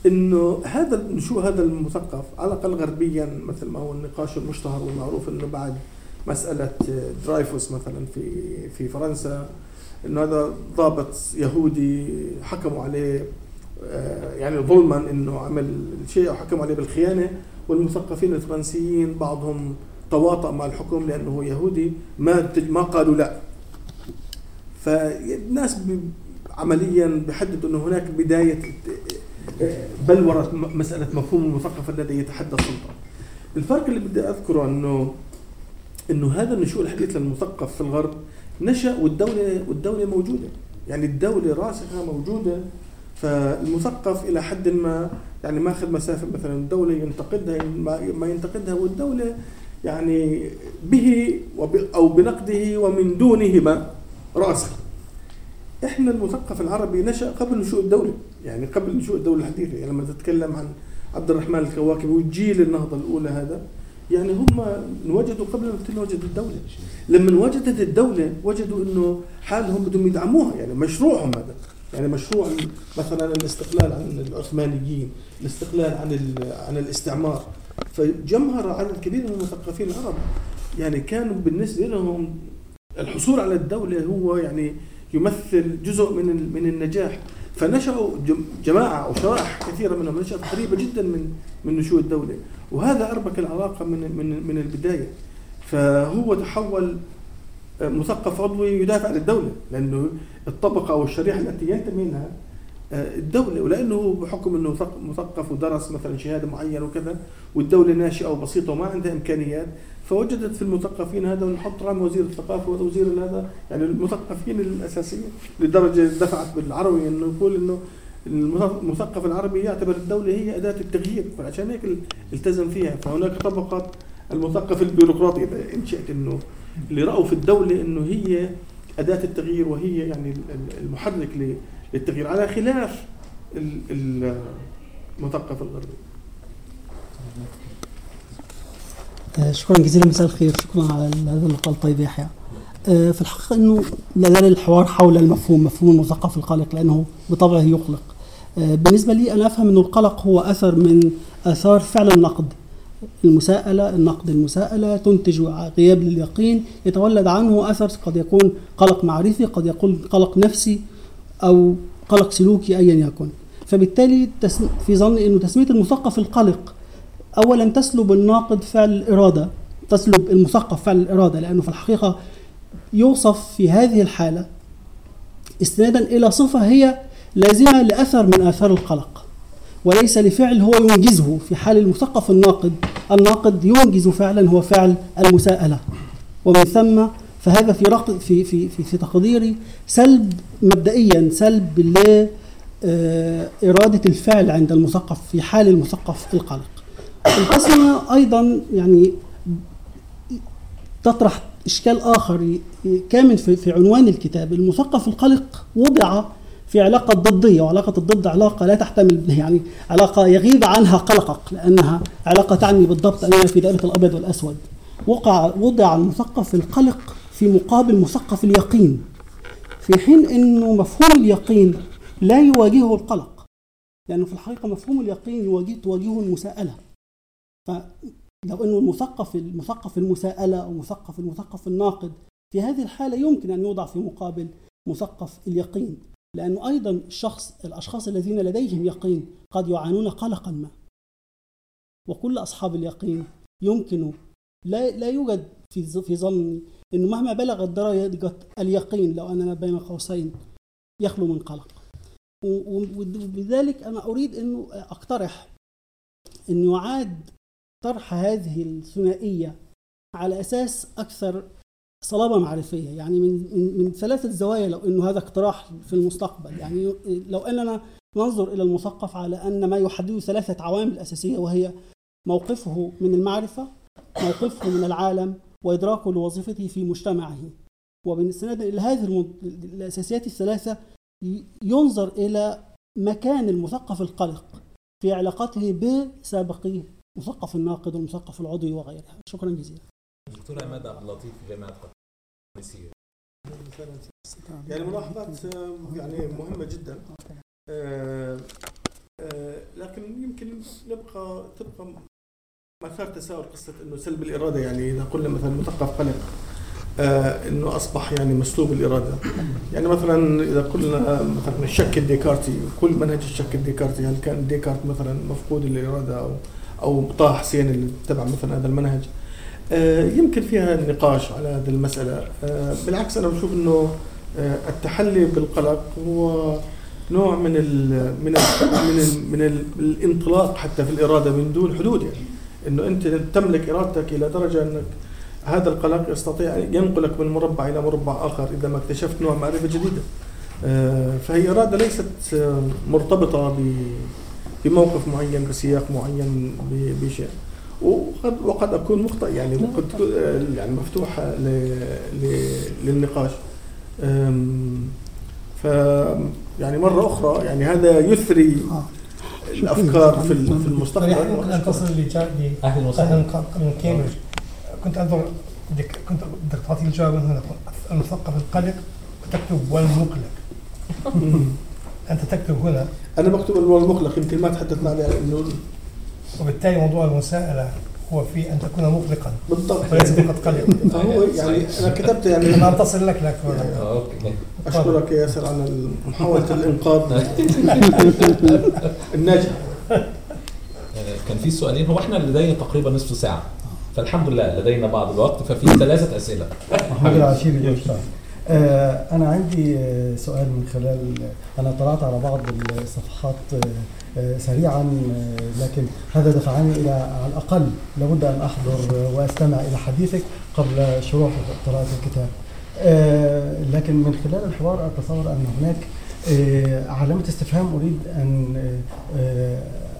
إنه هذا نشوء هذا المثقف؟ على الأقل غربيا مثل ما هو النقاش المشتهر والمعروف إنه بعد مسألة درايفوس مثلا في في فرنسا إنه هذا ضابط يهودي حكموا عليه آه، يعني ظلما إنه عمل شيء وحكموا عليه بالخيانة. والمثقفين الفرنسيين بعضهم تواطأ مع الحكم لأنه هو يهودي ما ما قالوا لا. فالناس عمليا بحددوا إنه هناك بداية بلورة مسألة مفهوم المثقف الذي يتحدى السلطة. الفرق اللي بدي أذكره أنه أنه هذا النشوء الحديث للمثقف في الغرب نشأ والدولة والدولة موجودة، يعني الدولة راسخة موجودة. فالمثقف إلى حد ما يعني ماخذ مسافة مثلا الدولة ينتقدها ما ينتقدها والدولة يعني به أو بنقده ومن دونهما. راسخ. إحنا المثقف العربي نشأ قبل نشوء الدولة يعني قبل نشوء الدولة الحديثة يعني لما تتكلم عن عبد الرحمن الكواكب وجيل النهضة الأولى هذا يعني هم انوجدوا قبل ان تنوجد الدولة. لما انوجدت الدولة وجدوا إنه حالهم بدهم يدعموها يعني مشروعهم هذا. يعني مشروع مثلا الاستقلال عن العثمانيين الاستقلال عن عن الاستعمار. فجمهر عدد كبير من المثقفين العرب يعني كانوا بالنسبة لهم الحصول على الدولة هو يعني يمثل جزء من من النجاح. فنشأوا جم- جماعة أو شرائح كثيرة منهم نشأت قريبة جدا من من نشوء الدولة. وهذا أربك العلاقة من من من البداية. فهو تحول آه، مثقف عضوي يدافع عن الدولة لأنه الطبقة أو الشريحة التي ينتمي لها آه، الدولة. ولأنه بحكم أنه مثق- مثقف ودرس مثلا شهادة معينة وكذا والدولة ناشئة وبسيطة وما عندها إمكانيات فوجدت في المثقفين هذا ونحط رام وزير الثقافة وهذا وزير هذا. يعني المثقفين الاساسيين لدرجة دفعت بالعربي إنه يقول إنه المث- المثقف العربي يعتبر الدولة هي أداة التغيير. فعشان هيك التزم فيها. فهناك طبقه المثقف البيروقراطي إذا إن شئت إنه اللي رأوا في الدولة إنه هي أداة التغيير وهي يعني ال- ال- المحرك للتغيير على خلاف ال- ال- المثقف الغربي. شكرا جزيلا مساء الخير. شكرا على هذا اللقاء الطيب يحيى. آه، في الحقيقة أنه لا زال الحوار حول المفهوم مفهوم المثقف القلق لأنه بطبعه يقلق. آه، بالنسبة لي أنا أفهم أنه القلق هو أثر من آثار فعل النقد. المساءلة النقد المساءلة تنتج غياب لليقين يتولد عنه أثر قد يكون قلق معرفي قد يكون قلق نفسي أو قلق سلوكي أيا يكن. فبالتالي في ظني أنه تسمية المثقف القلق أولا تسلب الناقد فعل الإرادة تسلب المثقف فعل الإرادة لأنه في الحقيقة يوصف في هذه الحالة استنادا إلى صفة هي لازمة لأثر من آثار القلق وليس لفعل هو ينجزه في حال المثقف الناقد الناقد ينجز فعلا هو فعل المساءلة ومن ثم فهذا في رق في في في, في تقديري سلب مبدئيا سلب ل آه، إرادة الفعل عند المثقف في حال المثقف القلق. القسمة أيضا يعني تطرح إشكال آخر كامن في, عنوان الكتاب. المثقف القلق وضع في علاقة ضدية وعلاقة الضد علاقة لا تحتمل يعني علاقة يغيب عنها قلقك لأنها علاقة تعني بالضبط أننا في دائرة الأبيض والأسود. وقع وضع المثقف القلق في مقابل مثقف اليقين في حين أنه مفهوم اليقين لا يواجهه القلق. لأنه في الحقيقة مفهوم اليقين يواجه تواجهه المساءلة. فلو أنه المثقف المثقف المساءلة أو مثقف المثقف الناقد في هذه الحالة يمكن أن يوضع في مقابل مثقف اليقين لأنه أيضا الشخص الأشخاص الذين لديهم يقين قد يعانون قلقا ما. وكل أصحاب اليقين يمكن لا لا يوجد في في ظني إنه مهما بلغت درجة اليقين لو أننا بين قوسين يخلو من قلق. وبذلك أنا أريد إنه أقترح إنه يعاد طرح هذه الثنائية على أساس أكثر صلابة معرفية. يعني من من, من ثلاثة زوايا لو إنه هذا اقتراح في المستقبل. يعني لو إننا ننظر إلى المثقف على أن ما يحدده ثلاثة عوامل أساسية وهي موقفه من المعرفة موقفه من العالم وإدراكه لوظيفته في مجتمعه. وبالاستناد إلى هذه الأساسيات الثلاثة ينظر إلى مكان المثقف القلق في علاقته بسابقيه. مثقف الناقد والمثقف العضوي وغيرها. شكرا جزيلا. دكتور عماد عبد اللطيف في جامعة قطر. يعني ملاحظات يعني مهمة جدا. آه، آه، لكن يمكن نبقى تبقى مثار تساؤل قصة إنه سلب الإرادة. يعني إذا قلنا مثلا مثقف قلق آه، إنه أصبح يعني مسلوب الإرادة. يعني مثلا إذا قلنا مثلا الشك الديكارتي كل منهج الشك الديكارتي هل كان ديكارت مثلا مفقود الاراده أو أو طه حسين اللي اتبع مثلا هذا المنهج. آه، يمكن فيها نقاش على هذه المسألة. آه، بالعكس أنا بشوف إنه آه، التحلي بالقلق هو نوع من ال من ال من ال من ال الانطلاق حتى في الإرادة من دون حدود يعني. إنه أنت تملك إرادتك إلى درجة أنك هذا القلق يستطيع أن ينقلك من مربع إلى مربع آخر إذا ما اكتشفت نوع معرفة جديدة. فهي إرادة ليست مرتبطة ب- بموقف معين بسياق معين بشيء. وقد وقد أكون مخطئ يعني وقد تكون آه، يعني مفتوحه ل- ل- للنقاش. ف يعني مرة أخرى يعني هذا يثري آه. الأفكار في ال- في ممكن المستقبل أن تصل لجا- أهلا ل وسهلا. أهلاً من كامبريدج. كنت أنظر بدك كنت بدك تعطيني الجواب هنا. المثقف القلق وتكتب والمقلق. أنت تكتب هنا أنا بكتب الواو المقلق يمكن ما تحدثنا عليه إنه وبالتالي موضوع المساءلة هو في أن تكون مقلقا بالضبط. وليس فقط قلق فهو يعني أنا كتبت يعني أنا انتصر لك لك okay. أشكرك يا ياسر على محاولة الإنقاذ. الناجح آه، كان في سؤالين. هو إحنا لدينا تقريبا نصف ساعة. فالحمد لله لدينا بعض الوقت ففي ثلاثة أسئلة. آه، أنا عندي آه، سؤال من خلال أنا طلعت على بعض الصفحات آه، سريعا لكن هذا دفعني إلى على الأقل لابد أن أحضر وأستمع إلى حديثك قبل شروع قراءة الكتاب. لكن من خلال الحوار أتصور أن هناك علامة استفهام أريد أن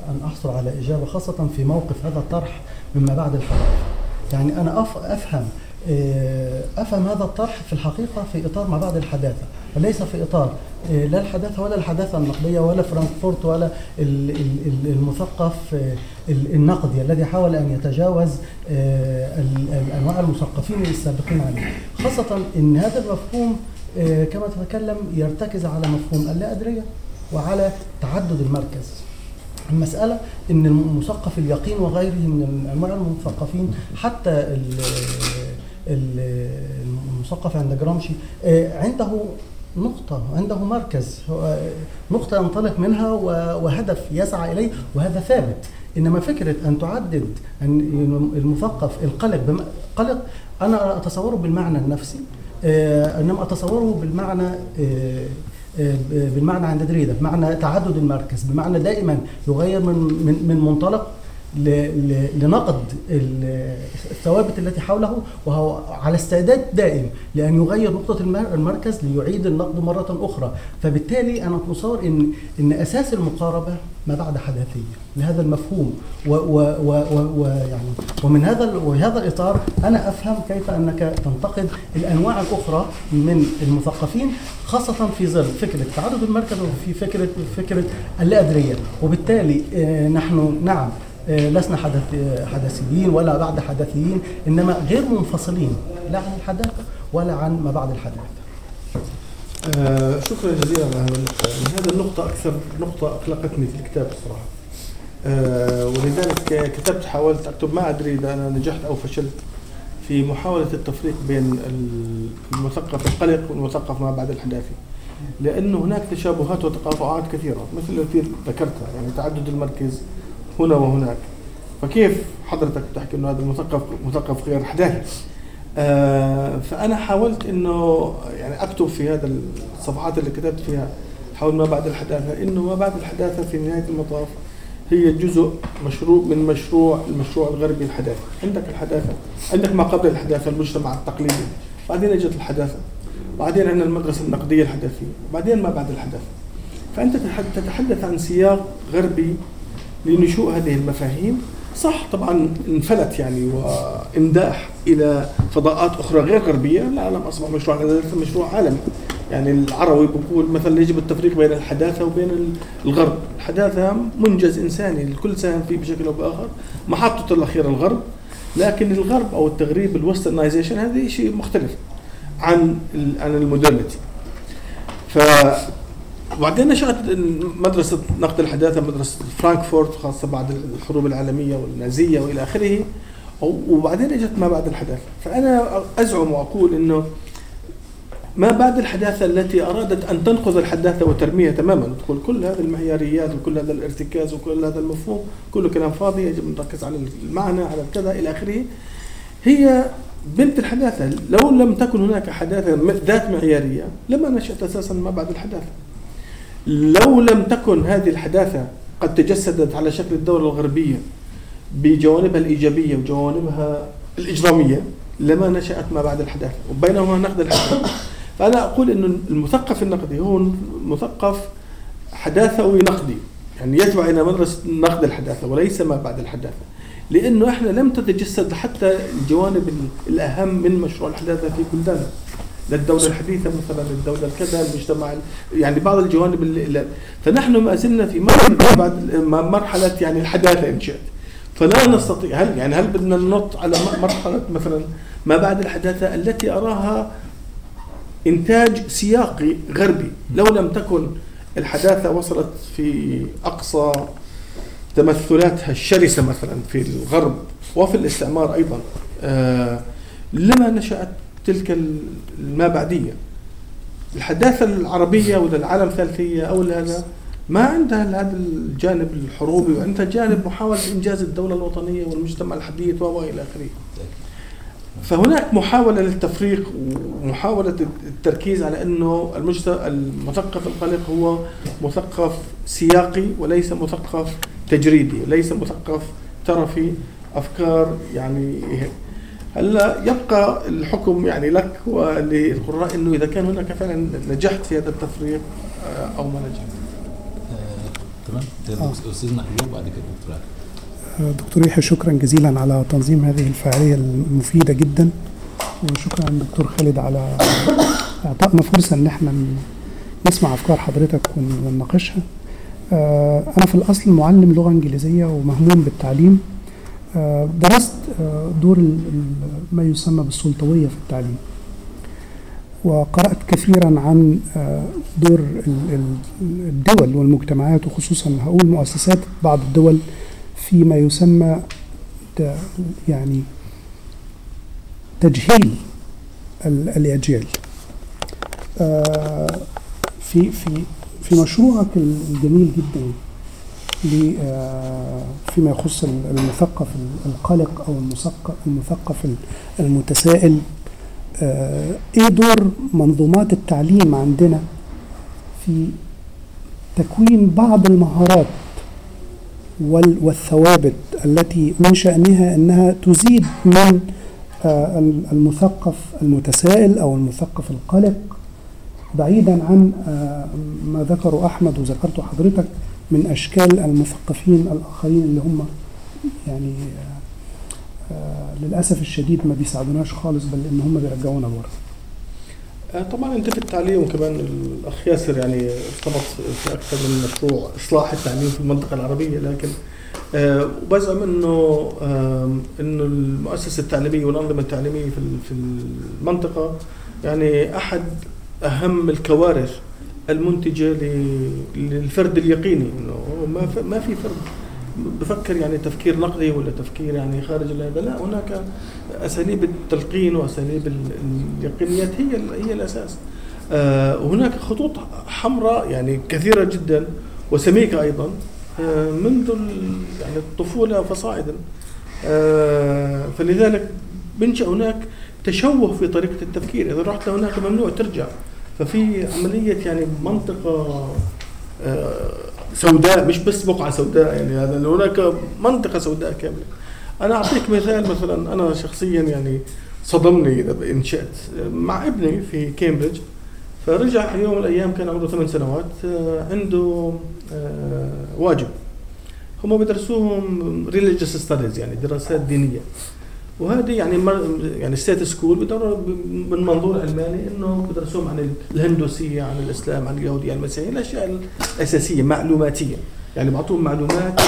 أن أحصل على إجابة خاصة في موقف هذا الطرح مما بعد الحداثة يعني أنا أف- أفهم أفهم هذا الطرح في الحقيقة في إطار ما بعد الحداثة وليس في إطار آه، لا الحداثة ولا الحداثة النقدية ولا فرانكفورت ولا ال- ال- ال- المثقف ال- النقدي الذي حاول أن يتجاوز الأنواع المثقفين السابقين عليه. خاصة أن هذا المفهوم كما تتكلم يرتكز على مفهوم اللا أدرية وعلى تعدد المركز. المسألة إن المثقف اليقين وغيره من أنواع المثقفين حتى المثقف عند جرامشي. آه، عنده نقطة عنده مركز. هو نقطة ينطلق منها وهدف يسعى إليه وهذا ثابت. إنما فكرة أن تعدد أن المثقف القلق قلق أنا أتصوره بالمعنى النفسي. آه، إنما أتصوره بالمعنى آه، آه، بالمعنى عند دريدة بمعنى تعدد المركز بمعنى دائما يغير من من من منطلق لنقد ال- الثوابت التي حوله وهو على استعداد دائم لأن يغير المر- المركز ليعيد النقد مرة أخرى. فبالتالي أنا متصور إن إن أساس المقاربة ما بعد حداثية. لهذا المفهوم. ويعني ومن هذا وهذا الإطار أنا أفهم كيف أنك تنتقد الأنواع الأخرى من المثقفين خاصة في ظل فكرة تعدد المركز وفي فكرة فكرة اللا أدرية وبالتالي آه، نحن نعم لسنا حدث آه، حدثيين ولا بعد حدثيين إنما غير منفصلين لا عن الحداثه ولا عن ما بعد الحداثه. آه شكرا جزيلا على هذه النقطة. يعني النقطة أكثر نقطة أقلقتني في الكتاب الصراحة. آه ولذلك كتبت حاولت أكتب ما أدري إذا أنا نجحت أو فشلت في محاولة التفريق بين المثقف القلق والمثقف ما بعد الحداثي لأنه هناك تشابهات وتقاطعات كثيرة مثل التي ذكرتها يعني تعدد المركز هنا وهناك. فكيف حضرتك تحكي إنه هذا المثقف مثقف غير حداثي آه فأنا حاولت إنه يعني أكتب في هذا الصفحات اللي كتبت فيها حول ما بعد الحداثة إنه ما بعد الحداثة في نهاية المطاف هي جزء مشروع من مشروع المشروع الغربي الحداثي عندك الحداثة. عندك ما قبل الحداثة المجتمع التقليدي. بعدين إجت الحداثة. بعدين عندنا المدرسة النقدية الحداثية. بعدين ما بعد الحداثة. فأنت تتح- تتحدث عن سياق غربي لنشوء هذه المفاهيم. صح طبعا انفلت يعني وانداح إلى فضاءات أخرى غير غربية. العالم أصبح مشروع مشروع عالمي. يعني العروي بيقول مثلا يجب التفريق بين الحداثة وبين الغرب. الحداثة منجز إنساني الكل ساهم فيه بشكل أو بآخر. محطته الأخيرة الغرب. لكن الغرب أو التغريب ال westernization هذا شيء مختلف عن عن ال modernity ف وبعدين نشأت مدرسة نقد الحداثة مدرسة فرانكفورت خاصة بعد الحروب العالمية والنازية وإلى آخره. وبعدين إجت ما بعد الحداثة. فأنا أزعم وأقول أنه ما بعد الحداثة التي أرادت أن تنقذ الحداثة وترميها تماما تقول كل هذه المعياريات وكل هذا الارتكاز وكل هذا المفهوم كله كلام فاضي يجب نركز على المعنى على الكذا إلى آخره. هي بنت الحداثة لو لم تكن هناك حداثة ذات معيارية لما نشأت أساسا ما بعد الحداثة. لو لم تكن هذه الحداثة قد تجسدت على شكل الدولة الغربية بجوانبها الإيجابية وجوانبها الإجرامية لما نشأت ما بعد الحداثة وبينهما نقد الحداثة. فأنا أقول أن المثقف النقدي هو مثقف حداثوي نقدي يعني يتبع إلى مدرسة نقد الحداثة وليس ما بعد الحداثة. لأنه إحنا لم تتجسد حتى الجوانب الأهم من مشروع الحداثة في بلداننا. للدولة الحديثة مثلا للدولة الكذا المجتمع يعني بعض الجوانب اللي فنحن ما زلنا في مرحلة بعد مرحلة يعني الحداثة إن شئت. فلا نستطيع هل يعني هل بدنا ننط على مرحلة مثلا ما بعد الحداثة التي أراها إنتاج سياقي غربي؟ لو لم تكن الحداثة وصلت في أقصى تمثلاتها الشرسة مثلا في الغرب وفي الاستعمار أيضا آه لما نشأت تلك الما بعدية. الحداثة العربية ولا العالم الثالثية أو هذا ما عندها هذا الجانب الحروبي وعندها جانب محاولة إنجاز الدولة الوطنية والمجتمع الحديث وإلى آخره. فهناك محاولة للتفريق ومحاولة التركيز على أنه المثقف القلق هو مثقف سياقي وليس مثقف تجريدي وليس مثقف ترفي أفكار يعني هلا يبقى الحكم يعني لك وللقراء إنه إذا كان هناك فعلا نجحت في هذا التفريق أو ما نجحت. تمام. أستاذنا ايوب بعد كده دكتور دكتور يحيى شكرا جزيلا على تنظيم هذه الفعالية المفيدة جدا. وشكرا دكتور خالد على إعطائنا فرصة إن إحنا نسمع أفكار حضرتك ونناقشها. أنا في الأصل معلم لغة إنجليزية ومهموم بالتعليم. درست دور ما يسمى بالسلطوية في التعليم. وقرأت كثيرا عن آه، دور ال- ال- الدول والمجتمعات وخصوصا هقول مؤسسات بعض الدول فيما يسمى يعني تجهيل ال- الأجيال آه، في في في مشروعك الجميل جدا آه، فيما يخص ال- المثقف القلق أو المثقف المتسائل آه، إيه دور منظومات التعليم عندنا في تكوين بعض المهارات وال- والثوابت التي من شأنها أنها تزيد من آه، المثقف المتسائل أو المثقف القلق؟ بعيدا عن آه، ما ذكره أحمد وذكرته حضرتك من أشكال المثقفين الآخرين اللي هم يعني آه، للأسف الشديد ما بيساعدوناش خالص بل إن هم بيرجعونا لورا آه، طبعا أنت في التعليم كمان الاخ ياسر يعني ارتبط في أكثر من مشروع إصلاح التعليم في المنطقة العربية لكن آه، وبزعم إنه إنه المؤسسة التعليمية والأنظمة التعليمية في في المنطقة يعني أحد أهم الكوارث المنتجة للفرد اليقيني. إنه ما ما في فرد بفكر يعني تفكير نقدي ولا تفكير يعني خارج هذا لا هناك أساليب التلقين وأساليب ال- اليقينيات هي هي الأساس. آه، وهناك خطوط حمراء يعني كثيرة جدا وسميكة أيضا آه، منذ يعني الطفولة فصاعدا. آه، فلذلك بنشأ هناك تشوه في طريقة التفكير. إذا رحت لهناك ممنوع ترجع. ففي عملية يعني منطقة آه، سوداء مش بس بقعة سوداء يعني هذا هناك منطقة سوداء كاملة. أنا أعطيك مثال مثلا أنا شخصيا يعني صدمني إن شئت مع ابني في كامبريدج فرجع في يوم من الأيام كان عمره ثمان سنوات آه، عنده آه، واجب. هم بدرسوهم religious studies يعني دراسات دينية. وهذه يعني مر يعني state school من منظور علماني إنه بدرسوهم عن الهندوسية عن الإسلام عن اليهودية عن المسيحية الأشياء الأساسية معلوماتية. يعني بعطوهم معلومات.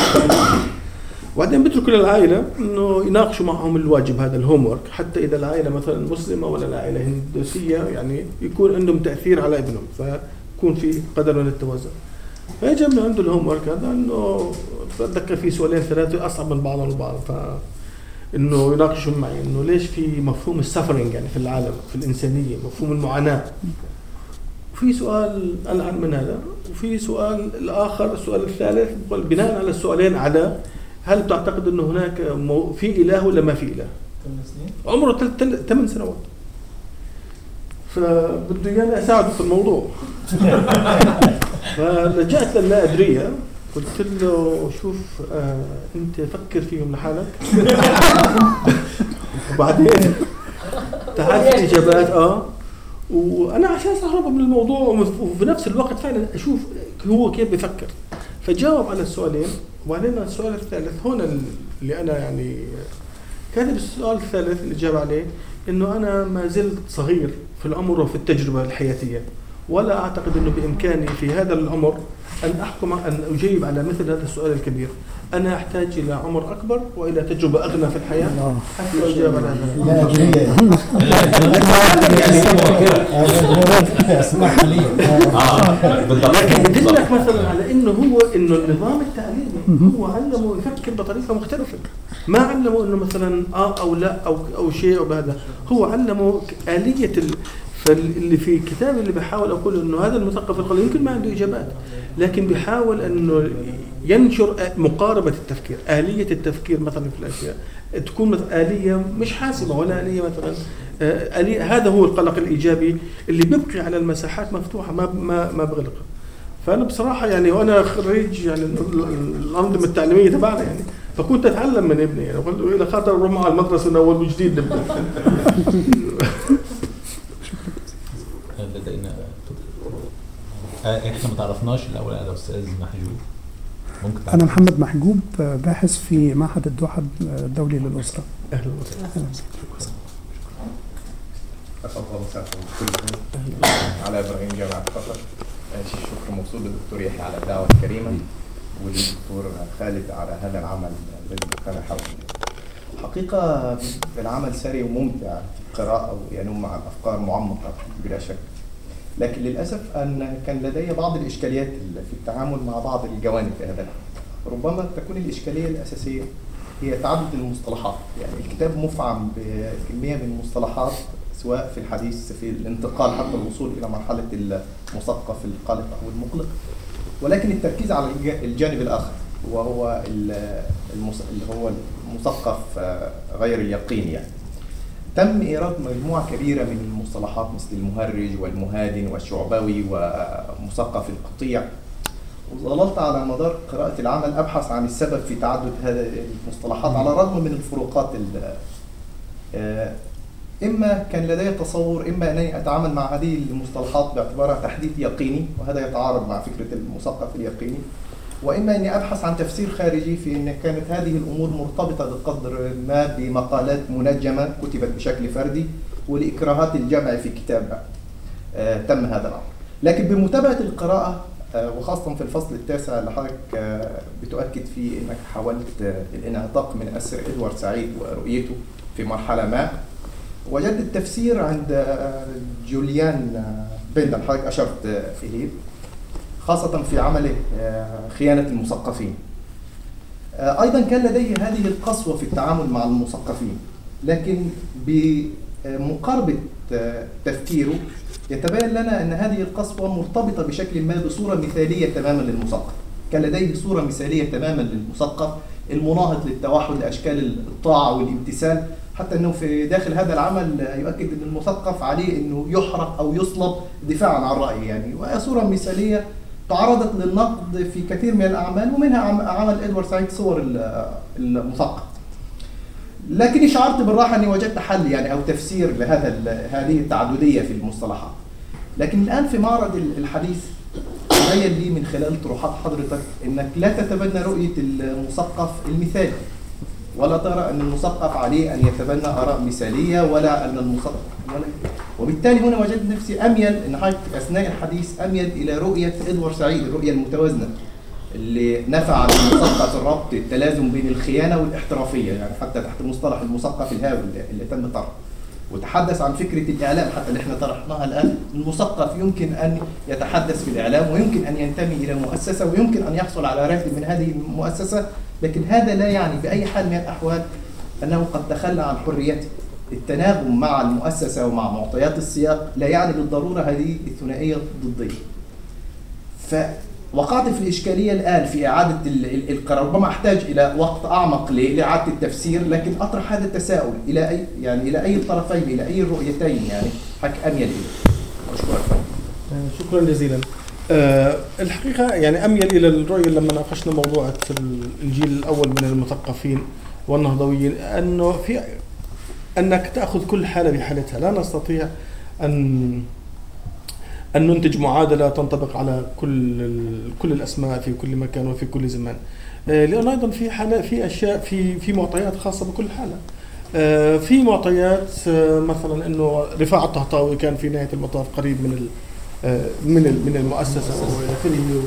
وبعدين بيتركوا للعائلة إنه يناقشوا معهم الواجب هذا الهوم حتى إذا العائلة مثلا مسلمة ولا العائلة هندوسية يعني يكون عندهم تأثير على ابنهم فيكون في قدر من التوازن. فاجى من عنده الهوم هذا إنه بتذكر في سؤالين ثلاثة أصعب من بعضهم البعض ف إنه يناقشوا معي إنه ليش في مفهوم السفرنج يعني في العالم في الإنسانية مفهوم المعاناة؟ وفي سؤال الآن من هذا وفي سؤال الآخر السؤال الثالث بقول بناء على السؤالين على هل تعتقد إنه هناك في إله ولا ما في إله؟ عمره ثمان سنوات. فبده اياني أساعده في الموضوع. فلجأت للا أدريه قلت له شوف آه أنت فكر فيهم لحالك. وبعدين؟ تعال في إجابات آه. وأنا عشان اهرب من الموضوع وفي نفس الوقت فعلا أشوف هو كيف بفكر فجاوب على السؤالين وبعدين السؤال الثالث هنا اللي أنا يعني كاتب السؤال الثالث اللي جاب عليه إنه أنا ما زلت صغير في العمر وفي التجربة الحياتية. ولا أعتقد إنه بإمكاني في هذا العمر أن أحكم أن أجيب على مثل هذا السؤال الكبير. أنا أحتاج إلى عمر أكبر وإلى تجربة أغنى في الحياة حتى اجاوب على هذا لكن يدلك مثلا على إنه هو إنه النظام التعليمي هو علمه يفكر بطريقة مختلفة. ما علمه إنه مثلا آه أو لا أو أو شيء أو بهذا. هو علمه آلية ال... فاللي في كتابي اللي بحاول أقول إنه هذا المثقف القليل يمكن ما عنده إجابات لكن بيحاول إنه ينشر مقاربة التفكير، آلية التفكير مثلا في الأشياء تكون مثلا آلية مش حاسمة ولا آلية مثلا آه، آلية هذا هو القلق الإيجابي اللي بيبقي على المساحات مفتوحة ما ما ما بغلقها. فأنا بصراحة يعني وأنا خريج يعني ال- ال- الأنظمة التعليمية تبعنا يعني فكنت أتعلم من ابني يعني قلت إلى خاطر أروح معه المدرسة من اول وجديد نبدأ لدينا آه، إحنا ما تعرفناش الأول على الاستاذ محجوب. ممكن أنا محمد محجوب باحث في معهد الدوحة الدولي للأسرة. أهلا الله مساكم كلكم على إبراهيم جامعة قطر الشكر موصول للدكتور يحيى على الدعوة الكريمة. وللدكتور خالد على هذا العمل الذي كان حوله حقيقة العمل سري وممتع في القراءة وينم عن أفكار معمقة بلا شك. لكن للأسف أن كان لدي بعض الإشكاليات في التعامل مع بعض الجوانب في هذا ربما تكون الإشكالية الأساسية هي تعدد المصطلحات. يعني الكتاب مفعم بكمية من المصطلحات سواء في الحديث في الانتقال حتى الوصول إلى مرحلة المثقف القلق أو المقلق. ولكن التركيز على الج- الجانب الآخر وهو اللي هو المثقف غير اليقين يعني. تم إيراد مجموعة كبيرة من المصطلحات مثل المهرج والمهادن والشعبوي ومثقف القطيع. وظللت على مدار قراءة العمل أبحث عن السبب في تعدد هذه المصطلحات على الرغم من الفروقات ال- آه، إما كان لدي تصور إما أنني أتعامل مع هذه المصطلحات باعتبارها تحديث يقيني وهذا يتعارض مع فكرة المثقف اليقيني. وإما أني أبحث عن تفسير خارجي في أن كانت هذه الأمور مرتبطة بقدر ما بمقالات منجمة كتبت بشكل فردي ولإكراهات الجمع في كتاب آه، تم هذا الأمر. لكن بمتابعة القراءة آه، وخاصة في الفصل التاسع اللي حضرتك آه، بتؤكد فيه أنك حاولت الانعتاق من أسر إدوارد سعيد ورؤيته في مرحلة ما. وجدت التفسير عند جوليان بندل حضرتك أشرت آه، إليه. خاصة في عمله آه، خيانة المثقفين. آه، أيضا كان لديه هذه القسوة في التعامل مع المثقفين لكن بمقاربة آه، تفكيره يتبين لنا أن هذه القسوة مرتبطة بشكل ما بصورة مثالية تماما للمثقف. كان لديه صورة مثالية تماما للمثقف المناهض للتوحد لأشكال الطاعة والامتثال. حتى أنه في داخل هذا العمل يؤكد أن المثقف عليه أنه يحرق أو يصلب دفاعا عن رأيه يعني. وهي صورة مثالية تعرضت للنقد في كثير من الأعمال ومنها عم- عمل إدوارد سعيد صور ال- المثقف. لكني شعرت بالراحة أني وجدت حل يعني أو تفسير لهذا هذه التعددية في المصطلحات. لكن الآن في معرض ال- الحديث تبين لي من خلال طروحات حضرتك أنك لا تتبنى رؤية المثقف المثالي. ولا ترى أن المثقف عليه أن يتبنى آراء مثالية ولا أن المثقف ولا وبالتالي هنا وجدت نفسي أميل حضرتك أثناء الحديث أميل إلى رؤية إدوارد سعيد الرؤية المتوازنة اللي نفى عن المثقف الربط التلازم بين الخيانة والاحترافية يعني حتى تحت مصطلح المثقف الهاوي اللي, اللي تم طرحه. وتحدث عن فكرة الإعلام حتى اللي إحنا طرحناها الآن. المثقف يمكن أن يتحدث في الإعلام ويمكن أن ينتمي إلى مؤسسة ويمكن أن يحصل على راتب من هذه المؤسسة لكن هذا لا يعني بأي حال من الأحوال أنه قد تخلى عن حريته التناغم مع المؤسسة ومع معطيات السياق لا يعني بالضرورة هذه الثنائية ضدية فوقعت في الإشكالية الآن في إعادة ال- ال- القرار. ربما أحتاج إلى وقت أعمق لإعادة التفسير لكن أطرح هذا التساؤل. إلى أي يعني إلى أي الطرفين إلى أي الرؤيتين يعني حك أميل إليه أشكرك. شكرا جزيلا. آه، الحقيقة يعني أميل إلى الرؤية لما ناقشنا موضوع الجيل الأول من المثقفين والنهضويين أنه في أنك تأخذ كل حالة بحالتها. لا نستطيع أن أن ننتج معادلة تنطبق على كل كل الأسماء في كل مكان وفي كل زمان. آه، لأن أيضا في حالة في أشياء في في معطيات خاصة بكل حالة. آه، في معطيات آه، مثلا أنه رفاعة الطهطاوي كان في نهاية المطاف قريب من من ال- من المؤسسة والى آخره.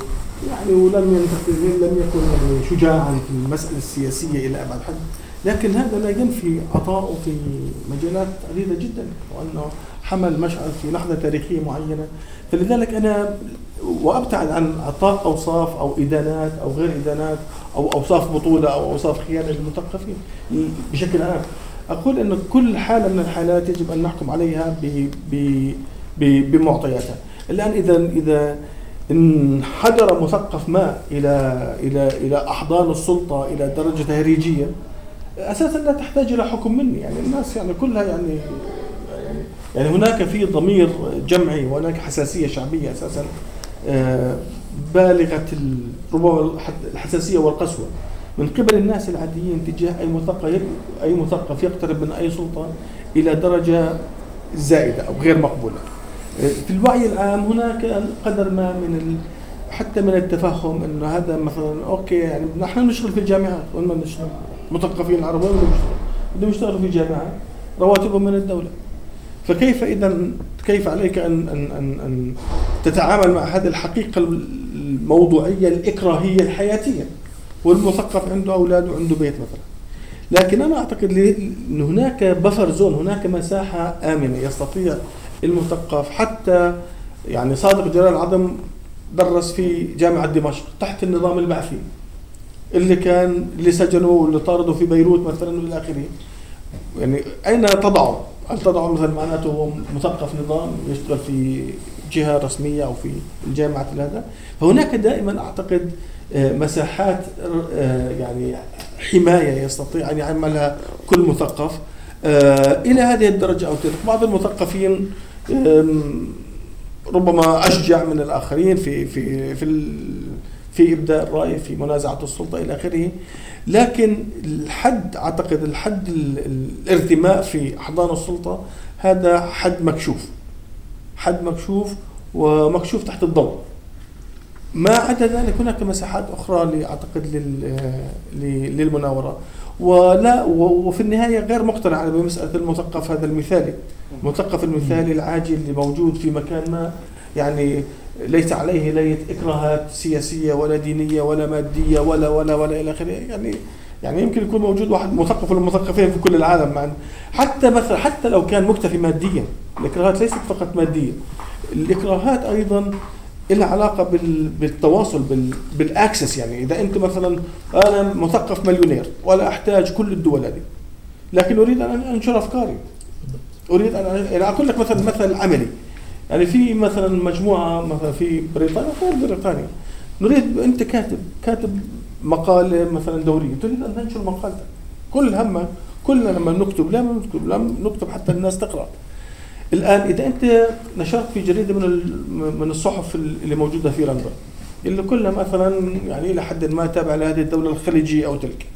يعني ولم لم يكن يعني شجاعا في المسألة السياسية إلى أبعد حد. لكن هذا لا ينفي عطاؤه في مجالات عديدة جدا وانه حمل مشعل في لحظة تاريخية معينة. فلذلك أنا وأبتعد عن عطاء أوصاف أو إدانات أو غير إدانات أو أوصاف بطولة أو أوصاف خيانة للمثقفين بشكل عام. أقول أن كل حالة من الحالات يجب أن نحكم عليها بمعطياتها. الآن إذا إذا انحدر مثقف ما إلى إلى إلى أحضان السلطة إلى درجة تهريجية أساسا لا تحتاج إلى حكم مني يعني الناس يعني كلها يعني يعني, هناك في ضمير جمعي وهناك حساسية شعبية أساسا آه، بالغة ال- ربما الحساسية والقسوة من قبل الناس العاديين تجاه أي مثقف أي مثقف يقترب من أي سلطة إلى درجة زائدة أو غير مقبولة. في الوعي العام هناك قدر ما من. حتى من التفهم إنه هذا مثلا أوكي يعني نحن نشتغل في الجامعات وين ما نشتغل مثقفين العرب وين بدهم يشتغلوا؟ بدهم يشتغلوا في الجامعات رواتبهم من الدولة. فكيف اذا كيف عليك ان ان ان, أن تتعامل مع هذه الحقيقة الموضوعية الإكراهية الحياتية والمثقف عنده أولاد وعنده بيت مثلا لكن أنا أعتقد إن هناك بفر زون هناك مساحة آمنة يستطيع المثقف. حتى يعني صادق جلال العظم درس في جامعة دمشق تحت النظام البعثي اللي كان اللي سجنوه واللي طاردوا في بيروت مثلا والى آخره. يعني أين تضعه؟ هل تضعه مثلا معناته هو مثقف نظام يشتغل في جهة رسمية أو في الجامعة هذا؟ فهناك دائما أعتقد آه، مساحات آه، يعني حماية يستطيع أن يعملها كل مثقف. آه، إلى هذه الدرجة أو تلك. بعض المثقفين ربما أشجع من الآخرين في في في في إبداء الرأي في منازعة السلطة إلى آخره. لكن الحد أعتقد الحد ال- ال- الارتماء في أحضان السلطة هذا حد مكشوف. حد مكشوف ومكشوف تحت الضوء. ما عدا ذلك هناك مساحات أخرى اعتقد ل- للمناورة. ولا وفي النهاية غير مقتنع بمساله المثقف هذا المثالي المثقف المثالي العاجل اللي موجود في مكان ما يعني ليس عليه لية إكراهات سياسية ولا دينية ولا مادية ولا ولا ولا إلى آخره. يعني يعني يمكن يكون موجود واحد مثقف ولا مثقفين في كل العالم. مع حتى مثلا حتى لو كان مكتفي ماديا الإكراهات ليست فقط مادية الإكراهات أيضا لها علاقة بال- بالتواصل بال- بالأكسس يعني. إذا أنت مثلا أنا مثقف مليونير ولا أحتاج كل الدول هذه لكن أريد أن أنشر أفكاري. أريد أن يعني أقول لك مثلا مثل عملي. يعني في مثلا مجموعة مثلا في بريطانيا غير بريطانيا. نريد أنت كاتب كاتب مقالة مثلا دورية تريد أن تنشر مقالتك. كل همك كلنا لما نكتب لا نكتب لا نكتب حتى الناس تقرأ. الآن إذا أنت نشرت في جريدة من من الصحف اللي موجودة في لندن اللي كلها مثلا يعني إلى حد ما تابعة لهذه الدولة الخليجية أو تلك.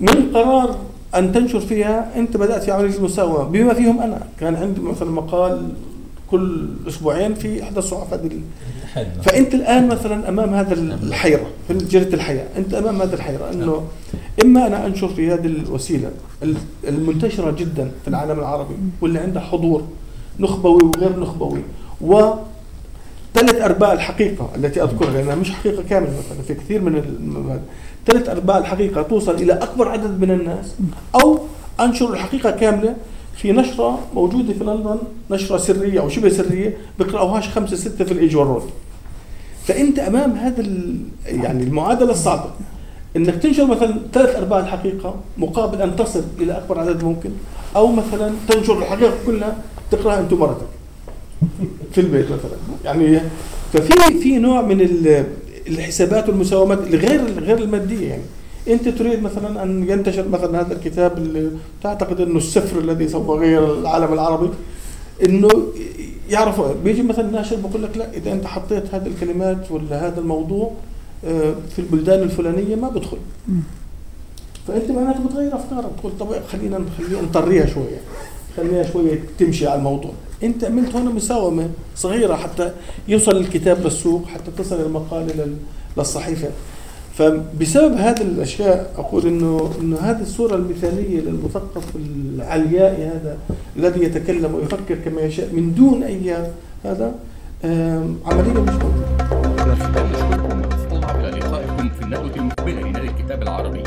من قرار أن تنشر فيها أنت بدأت في عمليه المساومة. بما فيهم أنا كان عندي مثلا مقال كل أسبوعين في إحدى الصحف هذه فأنت الآن مثلا أمام هذا الحيرة في جريدة الحياة أنت أمام هذه الحيرة أنه إما أنا أنشر في هذه الوسيلة ال- المنتشرة جدا في العالم العربي واللي عندها حضور نخبوي وغير نخبوي و ثلاث أرباع الحقيقة التي أذكرها لأنها مش حقيقة كاملة مثلا في كثير من ثلاث أرباع الحقيقة توصل إلى أكبر عدد من الناس أو أنشر الحقيقة كاملة في نشرة موجودة في لندن نشرة سرية أو شبه سرية بيقراوهاش خمسة ستة في الإيج والرول فأنت أمام هذا يعني المعادلة الصعبة. إنك تنشر مثلا ثلاث أرباع الحقيقة مقابل أن تصل إلى أكبر عدد ممكن أو مثلا تنشر الحقيقة كلها تقرأها أنت ومرتك في البيت مثلا. يعني ففي في نوع من ال- الحسابات والمساومات الغير غير المادية يعني. أنت تريد مثلا أن ينتشر مثلا هذا الكتاب اللي تعتقد إنه السفر الذي سوف يغير العالم العربي إنه يعرف بيجي مثلا ناشر بقول لك لا إذا أنت حطيت هذه الكلمات ولا هذا الموضوع آه، في البلدان الفلانية ما بدخل فأنت معناته بتغير أفكارك تقول طب خلينا خلينا نطريها شوية خليها شوية تمشي على الموضوع. أنت عملت هنا مساومة صغيرة حتى يوصل الكتاب للسوق حتى تصل المقاله لل- للصحيفة. فبسبب هذه الاشياء أقول انه انه هذه الصورة المثاليه للمثقف العليائي هذا الذي يتكلم ويفكر كما يشاء من دون اي هذا عمليه مش موجوده لقائكم في الندوة المقبلة لنادي الكتاب العربي